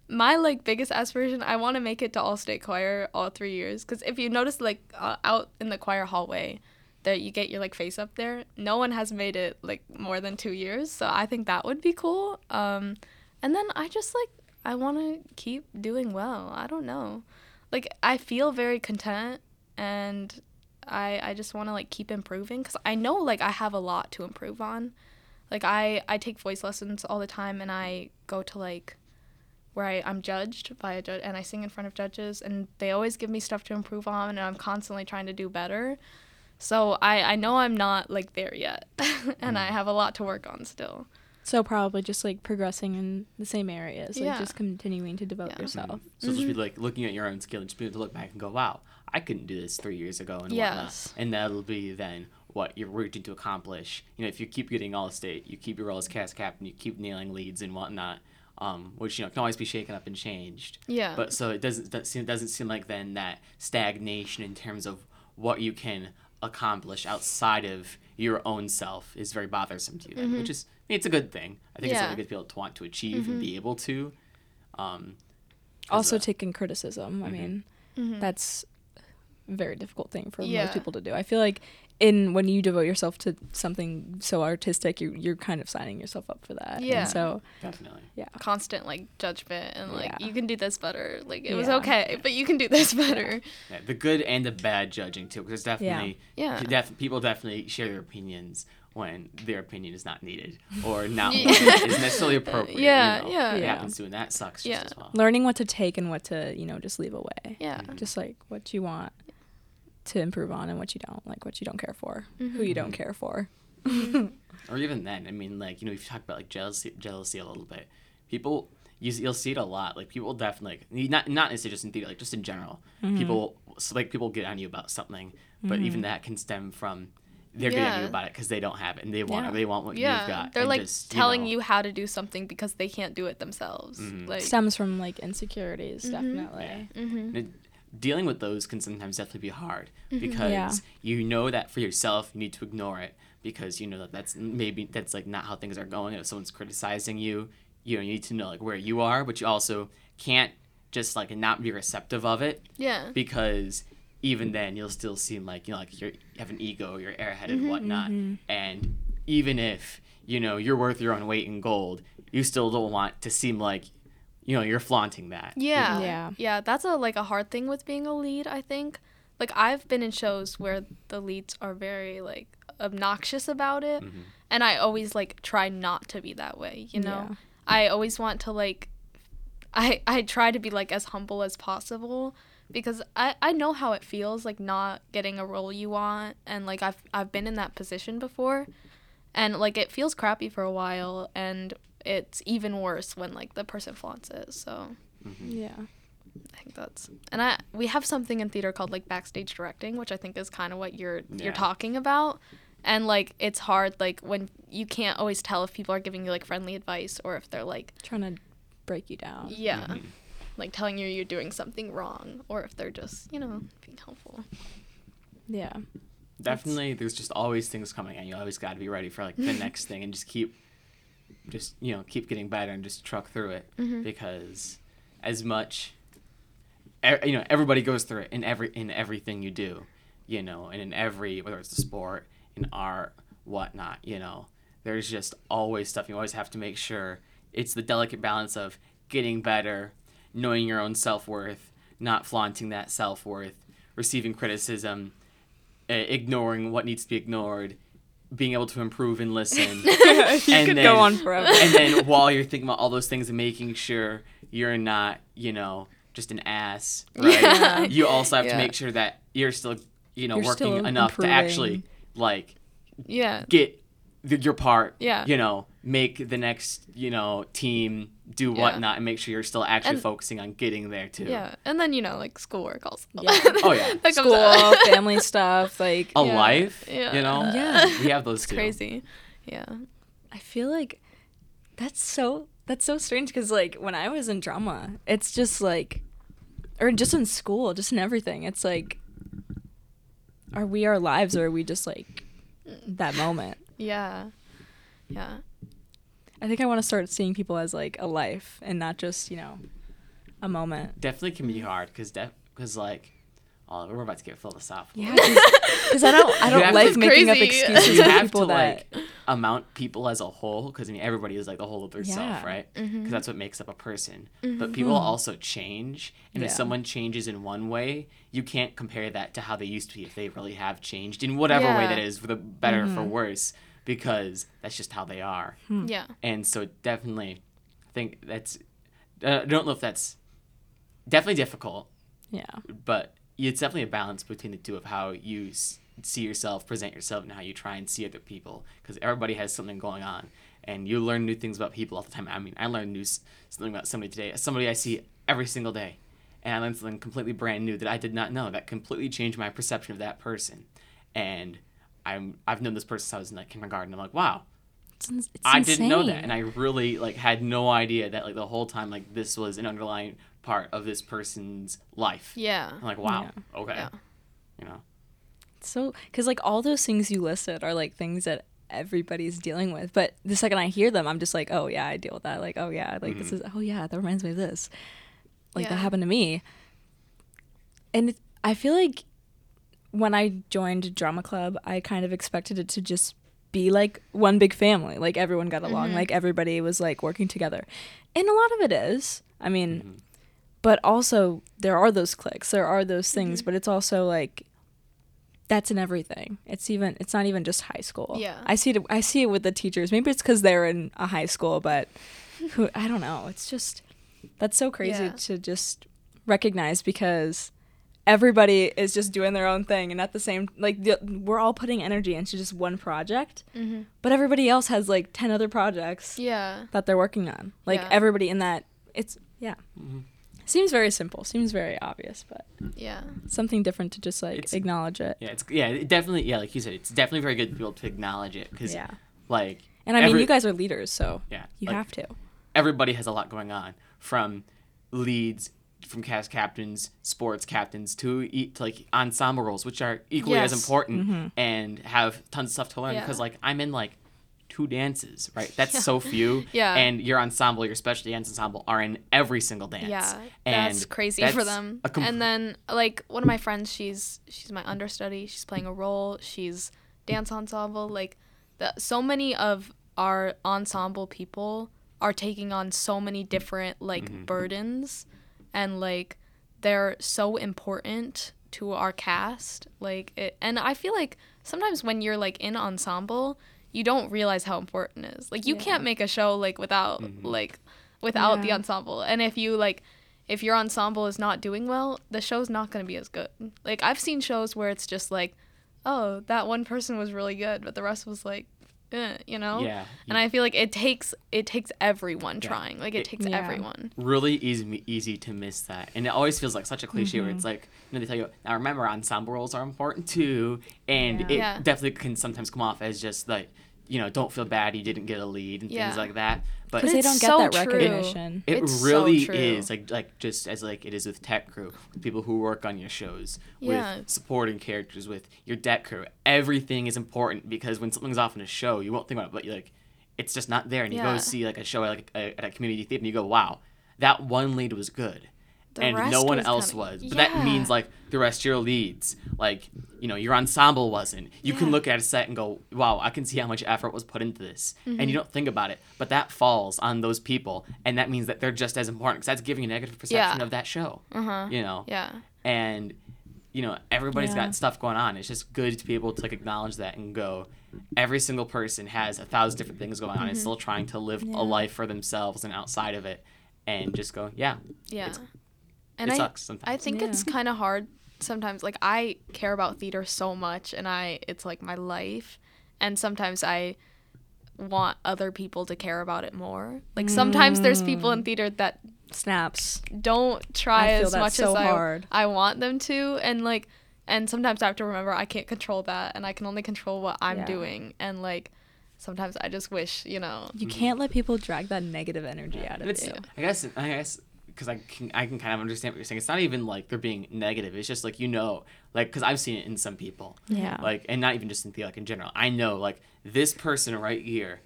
[SPEAKER 3] my like biggest aspiration, I want to make it to all state choir all 3 years cuz if you notice like uh, out in the choir hallway that you get your like face up there, no one has made it like more than 2 years. So I think that would be cool. Um and then I just like I want to keep doing well. I don't know. Like I feel very content and I I just want to like keep improving cuz I know like I have a lot to improve on like I I take voice lessons all the time and I go to like where I, I'm judged by a judge and I sing in front of judges and they always give me stuff to improve on and I'm constantly trying to do better. So I, I know I'm not like there yet [laughs] and I have a lot to work on still.
[SPEAKER 2] So probably just like progressing in the same areas, like
[SPEAKER 3] Yeah.
[SPEAKER 2] just continuing to develop
[SPEAKER 3] Yeah.
[SPEAKER 2] yourself.
[SPEAKER 1] So just
[SPEAKER 3] Mm-hmm.
[SPEAKER 1] be like looking at your own skill and just be able to look back and go, wow, I couldn't do this three years ago and
[SPEAKER 3] Yes.
[SPEAKER 1] whatnot. And that'll be then what you're working to accomplish. You know, if you keep getting all state, you keep your role as cast captain, you keep nailing leads and whatnot, um, which you know can always be shaken up and changed.
[SPEAKER 3] Yeah.
[SPEAKER 1] But so it doesn't that seem, doesn't seem like then that stagnation in terms of what you can accomplish outside of your own self is very bothersome to you, then, which is I mean, it's a good thing. I think it's
[SPEAKER 3] Mm-hmm. Yeah. Mm-hmm.
[SPEAKER 1] something good to be able to want to achieve and be able to. Um, 'cause,
[SPEAKER 2] Also taking criticism. I mean, that's a very difficult thing for
[SPEAKER 3] Mm-hmm. Yeah.
[SPEAKER 2] most people to do. I feel like in when you devote yourself to something so artistic, you you're kind of signing yourself up for that. And
[SPEAKER 3] Yeah.
[SPEAKER 2] so
[SPEAKER 1] definitely.
[SPEAKER 2] yeah.
[SPEAKER 3] Constant like judgment and like
[SPEAKER 2] Yeah.
[SPEAKER 3] you can do this better. Like it was
[SPEAKER 2] Yeah.
[SPEAKER 3] okay, but you can do this better.
[SPEAKER 1] Yeah, the good and the bad judging too, because definitely,
[SPEAKER 3] Yeah.
[SPEAKER 1] def- people definitely share their opinions when their opinion is not needed or [laughs] not
[SPEAKER 3] Yeah. [laughs]
[SPEAKER 1] is necessarily appropriate.
[SPEAKER 3] Yeah,
[SPEAKER 1] you know?
[SPEAKER 3] yeah.
[SPEAKER 1] It
[SPEAKER 2] Yeah.
[SPEAKER 1] happens to, and that sucks just
[SPEAKER 3] Yeah.
[SPEAKER 1] as well.
[SPEAKER 2] learning what to take and what to you know just leave away.
[SPEAKER 3] Yeah.
[SPEAKER 2] Just like what you want to improve on and what you don't, like what you don't care for, who
[SPEAKER 3] Mm-hmm.
[SPEAKER 2] you don't care for. [laughs]
[SPEAKER 1] Or even then, I mean, like you know, we've talked about like jealousy, jealousy a little bit. People, you, you'll see it a lot. Like people definitely, like, not not necessarily just in theater, like just in general.
[SPEAKER 3] Mm-hmm.
[SPEAKER 1] People, so, like people get on you about something, but even that can stem from they're getting on you
[SPEAKER 3] Mm-hmm.
[SPEAKER 1] About it because they don't have it and they want
[SPEAKER 2] Yeah.
[SPEAKER 1] they want what
[SPEAKER 3] Yeah.
[SPEAKER 1] you've got.
[SPEAKER 3] They're like
[SPEAKER 1] just,
[SPEAKER 3] telling
[SPEAKER 1] know,
[SPEAKER 3] you how to do something because they can't do it themselves.
[SPEAKER 1] Mhm.
[SPEAKER 3] Like
[SPEAKER 2] Stems from like insecurities,
[SPEAKER 3] Mm-hmm.
[SPEAKER 2] definitely.
[SPEAKER 1] And it- dealing with those can sometimes definitely be hard
[SPEAKER 3] Mm-hmm.
[SPEAKER 1] because
[SPEAKER 2] Yeah.
[SPEAKER 1] you know that for yourself you need to ignore it because you know that that's maybe that's like not how things are going if someone's criticizing you you know you need to know like where you are but you also can't just like not be receptive of it
[SPEAKER 3] Yeah.
[SPEAKER 1] because even then you'll still seem like you know like you're, you have an ego you're airheaded
[SPEAKER 3] Mm-hmm.
[SPEAKER 1] and whatnot and even if you know you're worth your own weight in gold you still don't want to seem like you know you're flaunting that you
[SPEAKER 3] Yeah.
[SPEAKER 1] know?
[SPEAKER 2] Yeah.
[SPEAKER 3] Yeah, that's a like a hard thing with being a lead, I think. Like I've been in shows where the leads are very like obnoxious about it
[SPEAKER 1] Mhm.
[SPEAKER 3] and I always like try not to be that way, you know.
[SPEAKER 2] Yeah.
[SPEAKER 3] I always want to like [laughs] I I try to be like as humble as possible because I I know how it feels like not getting a role you want and like I've I've been in that position before and like it feels crappy for a while and it's even worse when like the person flaunts it. So
[SPEAKER 2] Yeah.
[SPEAKER 3] I think that's and I we have something in theater called like backstage directing, which I think is kind of what you're
[SPEAKER 1] Yeah.
[SPEAKER 3] you're talking about. And like it's hard like when you can't always tell if people are giving you like friendly advice or if they're like
[SPEAKER 2] Trying to break you down.
[SPEAKER 3] yeah,
[SPEAKER 1] Mhm.
[SPEAKER 3] like telling you you're doing something wrong or if they're just, you know, being helpful.
[SPEAKER 2] Yeah.
[SPEAKER 1] definitely there's just always things coming and you always got to be ready for like the [laughs] next thing and just keep just you know keep getting better and just truck through it
[SPEAKER 3] Mm-hmm.
[SPEAKER 1] because as much you know everybody goes through it in every in everything you do you know and in every whether it's the sport in art whatnot you know there's just always stuff you always have to make sure it's the delicate balance of getting better knowing your own self-worth not flaunting that self-worth receiving criticism ignoring what needs to be ignored being able to improve and listen [laughs]
[SPEAKER 2] you
[SPEAKER 1] And
[SPEAKER 2] could
[SPEAKER 1] then-
[SPEAKER 2] go on forever.
[SPEAKER 1] and then while you're thinking about all those things and making sure you're not, you know, just an ass, right? [laughs]
[SPEAKER 2] Yeah.
[SPEAKER 1] You also have to make sure that you're still, you know,
[SPEAKER 2] You're
[SPEAKER 1] working enough to actually like
[SPEAKER 3] Yeah.
[SPEAKER 1] get th- your part.
[SPEAKER 3] Yeah.
[SPEAKER 1] You know, make the next, you know, team do
[SPEAKER 3] Yeah.
[SPEAKER 1] whatnot and make sure you're still actually
[SPEAKER 3] And-
[SPEAKER 1] focusing on getting there too.
[SPEAKER 3] Yeah. And then, you know, like schoolwork also.
[SPEAKER 2] Yeah. [laughs]
[SPEAKER 1] Oh, yeah.
[SPEAKER 3] That
[SPEAKER 2] School, [laughs] family stuff, like
[SPEAKER 1] A
[SPEAKER 3] Yeah.
[SPEAKER 1] life,
[SPEAKER 3] Yeah.
[SPEAKER 1] you know?
[SPEAKER 2] Yeah.
[SPEAKER 1] We have those too.
[SPEAKER 3] Crazy. Yeah.
[SPEAKER 2] I feel like that's so that's so strange because like when I was in drama, it's just like or just in school, just in everything. It's like, are we our lives or are we just like that moment?
[SPEAKER 3] Yeah. Yeah.
[SPEAKER 2] I think I want to start seeing people as like a life and not just, you know, a moment.
[SPEAKER 1] Definitely can be hard because because like, oh, we're about to get philosophical.
[SPEAKER 2] Yeah, because I don't, I don't
[SPEAKER 1] have
[SPEAKER 2] like
[SPEAKER 3] to-
[SPEAKER 2] making up excuses
[SPEAKER 1] you
[SPEAKER 2] for
[SPEAKER 1] have
[SPEAKER 2] people
[SPEAKER 1] to
[SPEAKER 2] that.
[SPEAKER 1] like amount people as a whole because I mean everybody is like the whole of their self,
[SPEAKER 2] Yeah.
[SPEAKER 1] right? Because
[SPEAKER 3] Mm-hmm.
[SPEAKER 1] that's what makes up a person. Mm-hmm. But people mm-hmm. also change, and if someone changes in one way, you can't compare that to how they used to be if they really have changed in whatever way that is, for the better or for mm-hmm. worse, because that's just how they are.
[SPEAKER 3] Yeah.
[SPEAKER 1] And so definitely, I think that's. Uh, I don't know if that's definitely difficult,
[SPEAKER 2] Yeah,
[SPEAKER 1] but it's definitely a balance between the two of how you s- see yourself, present yourself, and how you try and see other people. Because everybody has something going on, and you learn new things about people all the time. I mean, I learned new s- something about somebody today, somebody I see every single day, and I learned something completely brand new that I did not know that completely changed my perception of that person. And I'm I've known this person since I was in like kindergarten. I'm like, wow,
[SPEAKER 2] it's, ins- it's
[SPEAKER 1] I didn't know that, and I really like had no idea that like the whole time like this was an underlying part of this person's life.
[SPEAKER 3] Yeah.
[SPEAKER 1] I'm like, wow,
[SPEAKER 2] Yeah.
[SPEAKER 1] okay,
[SPEAKER 3] Yeah.
[SPEAKER 1] you know.
[SPEAKER 2] So, because like all those things you listed are like things that everybody's dealing with, but the second I hear them, I'm just like, oh yeah, I deal with that. Like, oh yeah, like this mm-hmm. is, oh yeah, that reminds me of this. Like that happened to me. And it, I feel like when I joined drama club, I kind of expected it to just be like one big family. Like everyone got along, mm-hmm. like everybody was like working together. And a lot of it is. I mean, mm-hmm. but also there are those cliques, there are those things, mm-hmm. but it's also like that's in everything. It's even it's not even just high school.
[SPEAKER 3] Yeah.
[SPEAKER 2] I see it I see it with the teachers. Maybe it's cuz they're in a high school, but who I don't know. It's just that's so crazy
[SPEAKER 3] Yeah.
[SPEAKER 2] to just recognize because everybody is just doing their own thing and at the same like the, we're all putting energy into just one project
[SPEAKER 3] Mm-hmm.
[SPEAKER 2] but everybody else has like 10 other projects
[SPEAKER 3] Yeah.
[SPEAKER 2] that they're working on like
[SPEAKER 3] Yeah.
[SPEAKER 2] everybody in that it's yeah
[SPEAKER 1] Mm-hmm.
[SPEAKER 2] seems very simple seems very obvious but
[SPEAKER 3] Yeah.
[SPEAKER 2] something different to just like
[SPEAKER 1] It's-
[SPEAKER 2] acknowledge it
[SPEAKER 1] Yeah, it's yeah, it definitely yeah, like you said, it's definitely very good to be able to acknowledge it because
[SPEAKER 2] yeah
[SPEAKER 1] like
[SPEAKER 2] and i mean you guys are leaders so
[SPEAKER 1] yeah,
[SPEAKER 2] you
[SPEAKER 1] like,
[SPEAKER 2] have to
[SPEAKER 1] everybody has a lot going on from leads from cast captains sports captains to, e- to like ensemble roles which are equally as
[SPEAKER 3] Yes.
[SPEAKER 1] important and have tons of stuff to learn
[SPEAKER 3] Yeah.
[SPEAKER 1] because like i'm in like two dances right [laughs] that's so few
[SPEAKER 3] Yeah.
[SPEAKER 1] and your ensemble your special dance ensemble are in every single dance
[SPEAKER 3] Yeah,
[SPEAKER 1] and
[SPEAKER 3] that's crazy for them.
[SPEAKER 1] com-
[SPEAKER 3] and then like one of my friends, she's she's my understudy. She's playing a role. She's dance ensemble. Like the so many of our ensemble people are taking on so many different like
[SPEAKER 1] Mm-hmm.
[SPEAKER 3] burdens, and like they're so important to our cast. Like it, and I feel like sometimes when you're like in ensemble, you don't realize how important it is. Like you
[SPEAKER 2] Yeah.
[SPEAKER 3] can't make a show like without
[SPEAKER 1] Mm-hmm.
[SPEAKER 3] like without the ensemble. And if you like if your ensemble is not doing well, the show's not going to be as good. Like I've seen shows where it's just like, oh, that one person was really good, but the rest was like, eh, you know.
[SPEAKER 1] yeah
[SPEAKER 3] And I feel like it takes it takes everyone
[SPEAKER 1] Yeah.
[SPEAKER 3] trying. Like it,
[SPEAKER 1] It-
[SPEAKER 3] takes
[SPEAKER 2] Yeah.
[SPEAKER 3] everyone.
[SPEAKER 1] really easy easy to miss that and it always feels like such a cliche
[SPEAKER 2] Mm-hmm.
[SPEAKER 1] where it's like you know they tell you now remember ensemble roles are important too and
[SPEAKER 2] Yeah.
[SPEAKER 1] it
[SPEAKER 3] Yeah.
[SPEAKER 1] definitely can sometimes come off as just like you know don't feel bad you didn't get a lead and
[SPEAKER 3] Yeah.
[SPEAKER 1] things like that but
[SPEAKER 2] because they don't get
[SPEAKER 3] so
[SPEAKER 2] that
[SPEAKER 3] true.
[SPEAKER 2] recognition
[SPEAKER 1] it
[SPEAKER 3] It's so
[SPEAKER 1] really
[SPEAKER 3] true.
[SPEAKER 1] is like like just as like it is with tech crew with people who work on your shows
[SPEAKER 3] Yeah.
[SPEAKER 1] with supporting characters with your deck crew everything is important because when something's off in a show you won't think about it but you're like it's just not there and you
[SPEAKER 3] Yeah.
[SPEAKER 1] go see like a show at, like a, at a community theater and you go wow that one lead was good
[SPEAKER 3] The
[SPEAKER 1] and no one
[SPEAKER 3] was
[SPEAKER 1] else
[SPEAKER 3] kinda-
[SPEAKER 1] was but
[SPEAKER 3] Yeah.
[SPEAKER 1] that means like the rest of your leads like you know your ensemble wasn't you can look at a set and go wow i can see how much effort was put into this and
[SPEAKER 3] Mm-hmm.
[SPEAKER 1] you don't think about it but that falls on those people and that means that they're just as important because that's giving a negative perception
[SPEAKER 3] Yeah.
[SPEAKER 1] of that show
[SPEAKER 3] Uh-huh.
[SPEAKER 1] you know
[SPEAKER 3] Yeah.
[SPEAKER 1] and you know everybody's
[SPEAKER 2] Yeah.
[SPEAKER 1] got stuff going on it's just good to be able to like acknowledge that and go every single person has a thousand different things going on and still trying to live
[SPEAKER 2] Yeah.
[SPEAKER 1] a life for themselves and outside of it and just go yeah
[SPEAKER 3] Yeah.
[SPEAKER 1] It's-
[SPEAKER 3] and
[SPEAKER 1] it
[SPEAKER 3] I
[SPEAKER 1] sucks sometimes
[SPEAKER 3] I think it's kind of hard sometimes. Like I care about theater so much, and I it's like my life, and sometimes I want other people to care about it more. Like sometimes there's people in mm. theater that
[SPEAKER 2] snaps
[SPEAKER 3] don't try
[SPEAKER 2] I feel
[SPEAKER 3] as
[SPEAKER 2] that
[SPEAKER 3] much
[SPEAKER 2] so
[SPEAKER 3] as
[SPEAKER 2] hard.
[SPEAKER 3] I I want them to, and like and sometimes I have to remember I can't control that, and I can only control what I'm
[SPEAKER 2] Yeah.
[SPEAKER 3] doing, and like sometimes I just wish you know.
[SPEAKER 2] you can't let people drag that negative energy out of
[SPEAKER 1] it's
[SPEAKER 2] you
[SPEAKER 1] I guess I guess because I can I can kind of understand what you're saying. It's not even like they're being negative. It's just like you know, like because I've seen it in some people.
[SPEAKER 2] Yeah.
[SPEAKER 1] Like and not even just in the like in general. I know like this person right here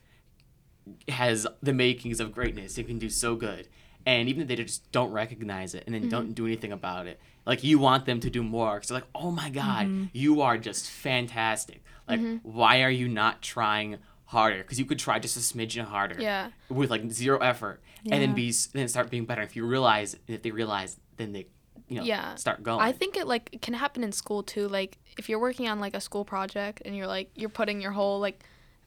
[SPEAKER 1] has the makings of greatness. It can do so good. And even if they just don't recognize it and then don't mm-hmm. do anything about it, like you want them to do more. Because like, oh my God, mm-hmm. you are just fantastic. Like, mm-hmm. why are you not trying harder? Because you could try just a smidgen harder
[SPEAKER 3] Yeah.
[SPEAKER 1] with like zero effort and then be then start being better. If you realize, if they realize, then they, you know,
[SPEAKER 3] Yeah.
[SPEAKER 1] start going.
[SPEAKER 3] I think it like it can happen in school too. Like if you're working on like a school project and you're like you're putting your whole like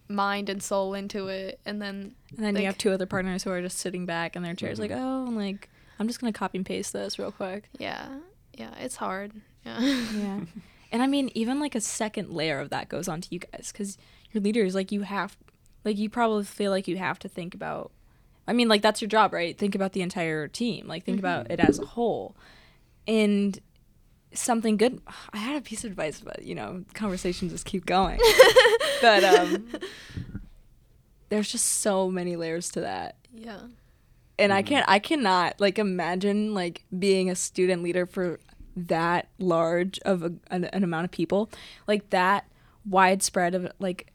[SPEAKER 3] mind and soul into it, and then
[SPEAKER 2] And then
[SPEAKER 3] like,
[SPEAKER 2] you have two other partners who are just sitting back in their chairs,
[SPEAKER 1] Mhm.
[SPEAKER 2] like, oh, like I'm just gonna copy and paste this real quick.
[SPEAKER 3] yeah, yeah, it's hard. Yeah.
[SPEAKER 2] Yeah. [laughs] and I mean, even like a second layer of that goes on to you guys because your leaders, like, you have, like, you probably feel like you have to think about. I mean, like, that's your job, right? Think about the entire team. Like, think about it as a whole. And something good. I had a piece of advice, but you know, conversations just keep going. [laughs] but um, there's just so many layers to that
[SPEAKER 3] yeah.
[SPEAKER 2] and I
[SPEAKER 1] Mhm.
[SPEAKER 2] can't I cannot like imagine like being a student leader for that large of a, an, an amount of people like that widespread of like v-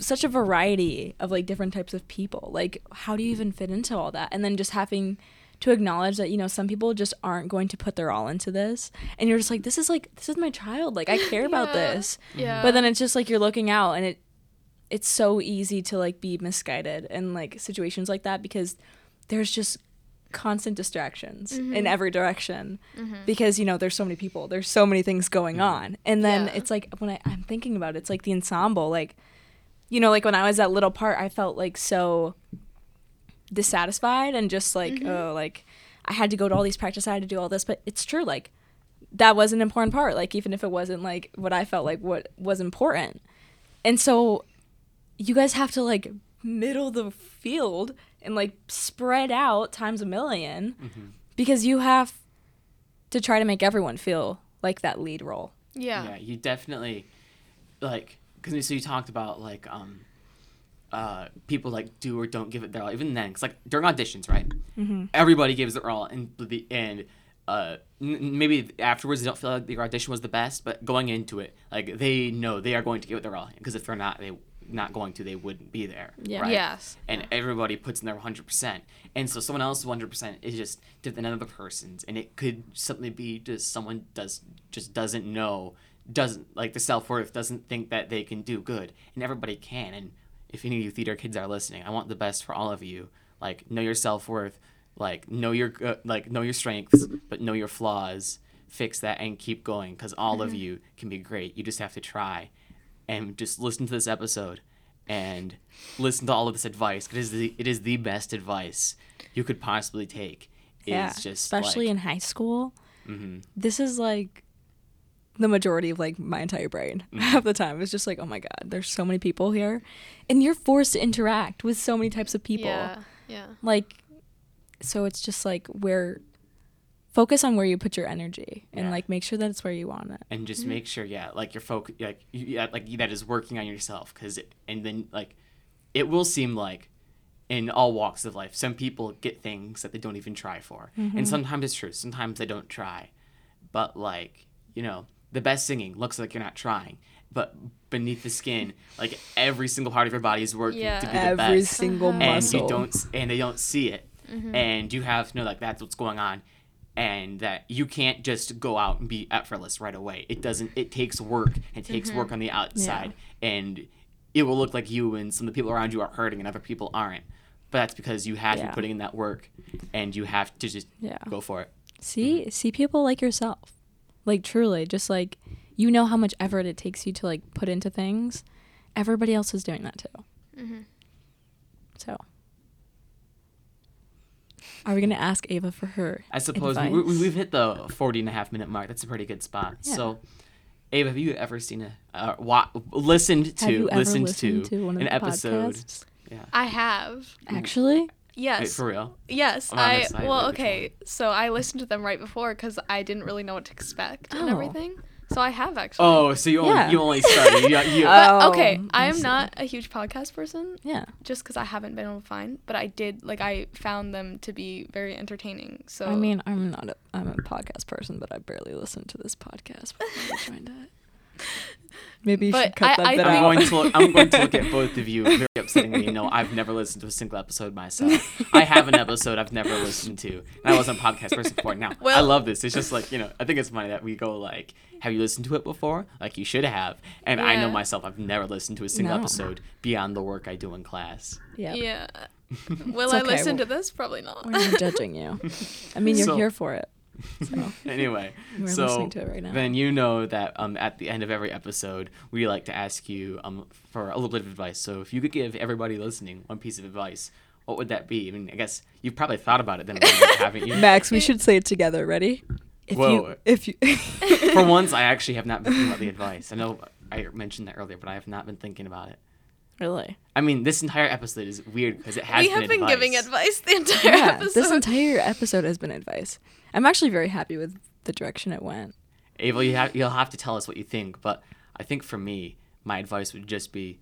[SPEAKER 2] such a variety of like different types of people. Like how do you even fit into all that? And then just having to acknowledge that you know some people just aren't going to put their all into this. And you're just like this is like this is my child. Like i [laughs] care about this.
[SPEAKER 3] Yeah.
[SPEAKER 2] but then it's just like you're looking out and it it's so easy to like be misguided in like situations like that because there's just constant distractions in
[SPEAKER 3] Mhm.
[SPEAKER 2] every direction
[SPEAKER 3] Mhm.
[SPEAKER 2] because you know there's so many people there's so many things going on and then
[SPEAKER 3] Yeah.
[SPEAKER 2] it's like when I, i'm thinking about it it's like the ensemble like you know like when i was that little part i felt like so dissatisfied and just like
[SPEAKER 3] Mhm.
[SPEAKER 2] oh like i had to go to all these practice i had to do all this but it's true like that was an important part like even if it wasn't like what i felt like what was important and so you guys have to like middle the field and like spread out times a 1000000
[SPEAKER 1] Mhm.
[SPEAKER 2] because you have to try to make everyone feel like that lead role.
[SPEAKER 3] Yeah.
[SPEAKER 1] yeah you definitely like because so you talked about like um uh people like do or don't give it their all even then because like during auditions right
[SPEAKER 2] Mm-hmm.
[SPEAKER 1] everybody gives their all and the and uh n- maybe afterwards they don't feel like their audition was the best but going into it like they know they are going to give it their all because if they're not they not going to they wouldn't be there
[SPEAKER 2] Yeah.
[SPEAKER 1] right?
[SPEAKER 3] Yes.
[SPEAKER 1] and everybody puts in their 100% and so someone else's 100% is just different than another person's. And it could simply be just someone does just doesn't know doesn't like the self-worth doesn't think that they can do good. And everybody can. And if any of you theater kids are listening i want the best for all of you. Like know your self-worth. Like know your uh, like know your strengths but know your flaws. Fix that and keep going because all of you can be great. You just have to try and just listen to this episode and listen to all of this advice. It is the it is the best advice you could possibly take. Is
[SPEAKER 2] Yeah,
[SPEAKER 1] just
[SPEAKER 2] especially
[SPEAKER 1] like,
[SPEAKER 2] in high school.
[SPEAKER 1] mhm.
[SPEAKER 2] This is like the majority of like my entire brain [laughs] half the time. It's just like, oh my god, there's so many people here, and you're forced to interact with so many types of people.
[SPEAKER 3] Yeah. Yeah.
[SPEAKER 2] Like, so it's just like where focus on where you put your energy and
[SPEAKER 1] Yeah.
[SPEAKER 2] like make sure that it's where you want it.
[SPEAKER 1] and just make sure, yeah, like your focus, like you, yeah, like that is working on yourself, because and then like it will seem like in all walks of life, some people get things that they don't even try for, and sometimes it's true, sometimes they don't try, but like you know, the best singing looks like you're not trying. But beneath the skin, like every single part of your body is working
[SPEAKER 3] Yeah.
[SPEAKER 1] to be the
[SPEAKER 2] Every
[SPEAKER 1] best.
[SPEAKER 2] single
[SPEAKER 3] Uh-huh.
[SPEAKER 1] and
[SPEAKER 2] muscle.
[SPEAKER 1] you don't and they don't see it
[SPEAKER 3] Mm-hmm.
[SPEAKER 1] and you have to know like that's what's going on and that you can't just go out and be effortless right away it doesn't it takes work it takes
[SPEAKER 3] Mm-hmm.
[SPEAKER 1] work on the outside and it will look like you and some of the people around you are hurting and other people aren't but that's because you have to
[SPEAKER 2] Yeah.
[SPEAKER 1] be putting in that work and you have to just
[SPEAKER 2] Yeah.
[SPEAKER 1] go for it
[SPEAKER 2] See, see people like yourself. Like truly, just like you know how much effort it takes you to like put into things. Everybody else is doing that too.
[SPEAKER 3] Mhm.
[SPEAKER 2] So, are we gonna ask Ava for her?
[SPEAKER 1] i suppose we,
[SPEAKER 2] advice?
[SPEAKER 1] we, we've hit the 40 and a half minute mark that's a pretty good spot
[SPEAKER 2] Yeah.
[SPEAKER 1] so Ava, have you ever seen a uh, wa- listened to
[SPEAKER 2] Have you ever
[SPEAKER 1] listened,
[SPEAKER 2] listened
[SPEAKER 1] to,
[SPEAKER 2] to one of
[SPEAKER 1] an
[SPEAKER 2] the
[SPEAKER 1] episode?
[SPEAKER 2] podcasts?
[SPEAKER 1] Yeah,
[SPEAKER 3] I have.
[SPEAKER 2] Actually,
[SPEAKER 1] Wait,
[SPEAKER 3] Yes.
[SPEAKER 1] for real.
[SPEAKER 3] Yes,
[SPEAKER 1] I'm
[SPEAKER 3] I well,
[SPEAKER 1] like, which
[SPEAKER 3] okay. So I listened to them right before because I didn't really know what to expect and
[SPEAKER 2] Oh.
[SPEAKER 3] everything. So I have actually.
[SPEAKER 1] Oh, so you only,
[SPEAKER 2] Yeah.
[SPEAKER 1] you only started. You, you, [laughs]
[SPEAKER 3] But
[SPEAKER 2] Oh,
[SPEAKER 3] okay, I
[SPEAKER 2] I
[SPEAKER 3] am not a huge podcast person
[SPEAKER 2] Yeah.
[SPEAKER 3] just because I haven't been able to find, but I did like I found them to be very entertaining. So
[SPEAKER 2] I mean, I'm not a I'm a podcast person, but I barely listen to this podcast. But I'm trying to. [laughs] Maybe you
[SPEAKER 3] But
[SPEAKER 2] should cut
[SPEAKER 3] I-
[SPEAKER 2] that
[SPEAKER 3] I
[SPEAKER 2] bit
[SPEAKER 1] I'm
[SPEAKER 2] out.
[SPEAKER 1] going to look, I'm going to look at both of you [laughs] very upsettingly. You know, I've never listened to a single episode myself. I have an episode I've never listened to, and I wasn't a podcast person before. Now I love this. It's just like you know, I think it's funny that we go like, "Have you listened to it before?" Like you should have. And I know myself, I've never listened to a single
[SPEAKER 2] No.
[SPEAKER 1] episode beyond the work I do in class.
[SPEAKER 2] Yep.
[SPEAKER 3] yeah. [laughs] Will
[SPEAKER 2] It's
[SPEAKER 3] I listen
[SPEAKER 2] we'll-
[SPEAKER 3] to this? Probably not.
[SPEAKER 2] We're not judging you. I mean, you're
[SPEAKER 1] So-
[SPEAKER 2] here for it. So [laughs]
[SPEAKER 1] anyway,
[SPEAKER 2] we're
[SPEAKER 1] so
[SPEAKER 2] listening to it right now.
[SPEAKER 1] then you know that um, at the end of every episode, we like to ask you um, for a little bit of advice. So if you could give everybody listening one piece of advice, what would that be? I mean, I guess you've probably thought about it then, [laughs] haven't you?
[SPEAKER 2] Max, we should say it together. Ready? If
[SPEAKER 1] Whoa.
[SPEAKER 2] you if you [laughs]
[SPEAKER 1] for once, I actually have not been thinking about the advice. I know I mentioned that earlier, but I have not been thinking about it.
[SPEAKER 2] really
[SPEAKER 1] I mean, this entire episode is weird because it has
[SPEAKER 3] we
[SPEAKER 1] been
[SPEAKER 3] have been
[SPEAKER 1] advice.
[SPEAKER 3] giving advice the entire
[SPEAKER 2] yeah,
[SPEAKER 3] episode.
[SPEAKER 2] this entire episode has been advice. I'm actually very happy with the direction it went.
[SPEAKER 1] Abel, you have, you'll have to tell us what you think, but I think for me, my advice would just be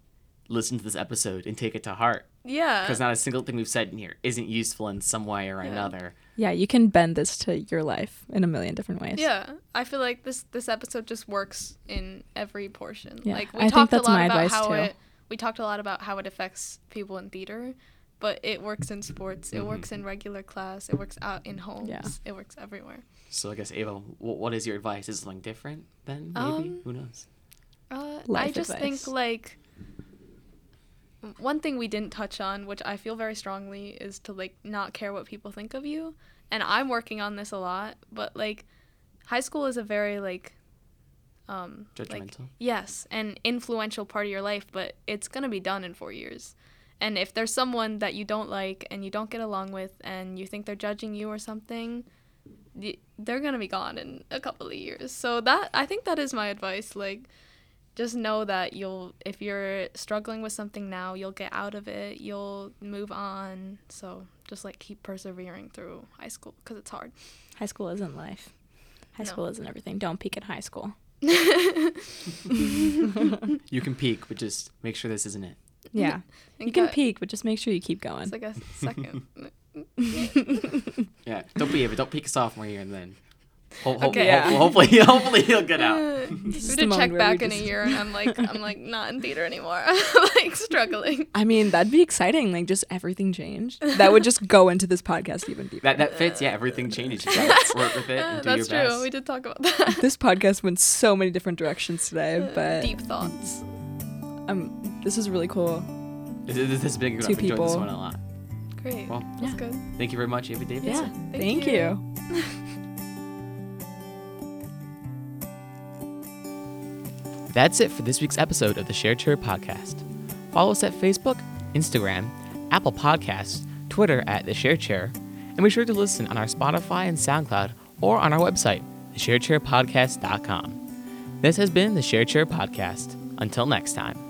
[SPEAKER 1] listen to this episode and take it to heart.
[SPEAKER 3] yeah.
[SPEAKER 1] because not a single thing we've said in here isn't useful in some way or
[SPEAKER 3] Yeah.
[SPEAKER 1] another.
[SPEAKER 2] Yeah, you can bend this to your life in a million different ways.
[SPEAKER 3] Yeah, I feel like this this episode just works in every portion.
[SPEAKER 2] Yeah,
[SPEAKER 3] like we
[SPEAKER 2] I think
[SPEAKER 3] talked
[SPEAKER 2] that's
[SPEAKER 3] a lot
[SPEAKER 2] my
[SPEAKER 3] about
[SPEAKER 2] advice,
[SPEAKER 3] how
[SPEAKER 2] too.
[SPEAKER 3] it we talked a lot about how it affects people in theater, but it works in sports, it
[SPEAKER 1] Mhm.
[SPEAKER 3] works in regular class, it works out in homes,
[SPEAKER 2] Yeah.
[SPEAKER 3] it works everywhere.
[SPEAKER 1] So I guess Ava, wh- what is your advice? Is something different then? Maybe
[SPEAKER 3] Um,
[SPEAKER 1] who knows?
[SPEAKER 3] Uh, I
[SPEAKER 2] Life
[SPEAKER 3] just
[SPEAKER 2] advice.
[SPEAKER 3] think like one thing we didn't touch on, which I feel very strongly, is to like not care what people think of you. And I'm working on this a lot, but like high school is a very like um like
[SPEAKER 1] Judgmental.
[SPEAKER 3] yes, an influential part of your life, but it's going to be done in 4 years. And if there's someone that you don't like and you don't get along with and you think they're judging you or something, they're going to be gone in a couple of years. So that I think that is my advice like just know that you'll if you're struggling with something now, you'll get out of it, you'll move on. So just like keep persevering through high school cuz it's hard.
[SPEAKER 2] High school isn't life. High
[SPEAKER 3] No.
[SPEAKER 2] school isn't everything. Don't peak at high school. [laughs] [laughs] [laughs]
[SPEAKER 1] You can peek, but just make sure this isn't it.
[SPEAKER 2] Yeah.
[SPEAKER 3] And
[SPEAKER 2] You can
[SPEAKER 3] got-
[SPEAKER 2] peak, but just make sure you keep going.
[SPEAKER 3] It's like a second. [laughs] [laughs]
[SPEAKER 1] Yeah, don't be Ava. Don't peek a sophomore year and then. Ho- ho-
[SPEAKER 3] Okay.
[SPEAKER 1] ho-
[SPEAKER 2] Yeah.
[SPEAKER 1] hopefully, [laughs] hopefully he'll get out.
[SPEAKER 3] Uh,
[SPEAKER 2] This
[SPEAKER 3] we
[SPEAKER 2] the
[SPEAKER 3] to check back in a year and I'm like I'm like not in theater anymore. like struggling.
[SPEAKER 2] I mean, that'd be exciting. Like, just everything changed. That would just go into this podcast even deeper.
[SPEAKER 1] That that fits. Yeah, everything changes. You gotta work with it and do
[SPEAKER 3] that's
[SPEAKER 1] your
[SPEAKER 3] true.
[SPEAKER 1] best.
[SPEAKER 3] We did talk about that.
[SPEAKER 2] this podcast went so many different directions today, but
[SPEAKER 3] deep thoughts.
[SPEAKER 2] um, this is really cool.
[SPEAKER 1] This, this has been a good
[SPEAKER 2] Two
[SPEAKER 1] one. I've enjoyed this
[SPEAKER 2] people.
[SPEAKER 1] one a lot.
[SPEAKER 3] Great.
[SPEAKER 1] Well,
[SPEAKER 3] that's
[SPEAKER 2] yeah.
[SPEAKER 3] good.
[SPEAKER 1] Thank you very much, Ava Davidson.
[SPEAKER 2] Yeah,
[SPEAKER 3] Thank
[SPEAKER 2] thank,
[SPEAKER 3] you.
[SPEAKER 2] you. [laughs]
[SPEAKER 1] That's it for this week's episode of the Share Chair Podcast. Follow us at Facebook, Instagram, Apple Podcasts, Twitter at The Share Chair, and be sure to listen on our Spotify and SoundCloud or on our website, thesharechairpodcast.com. This has been the Share Chair Podcast. Until next time.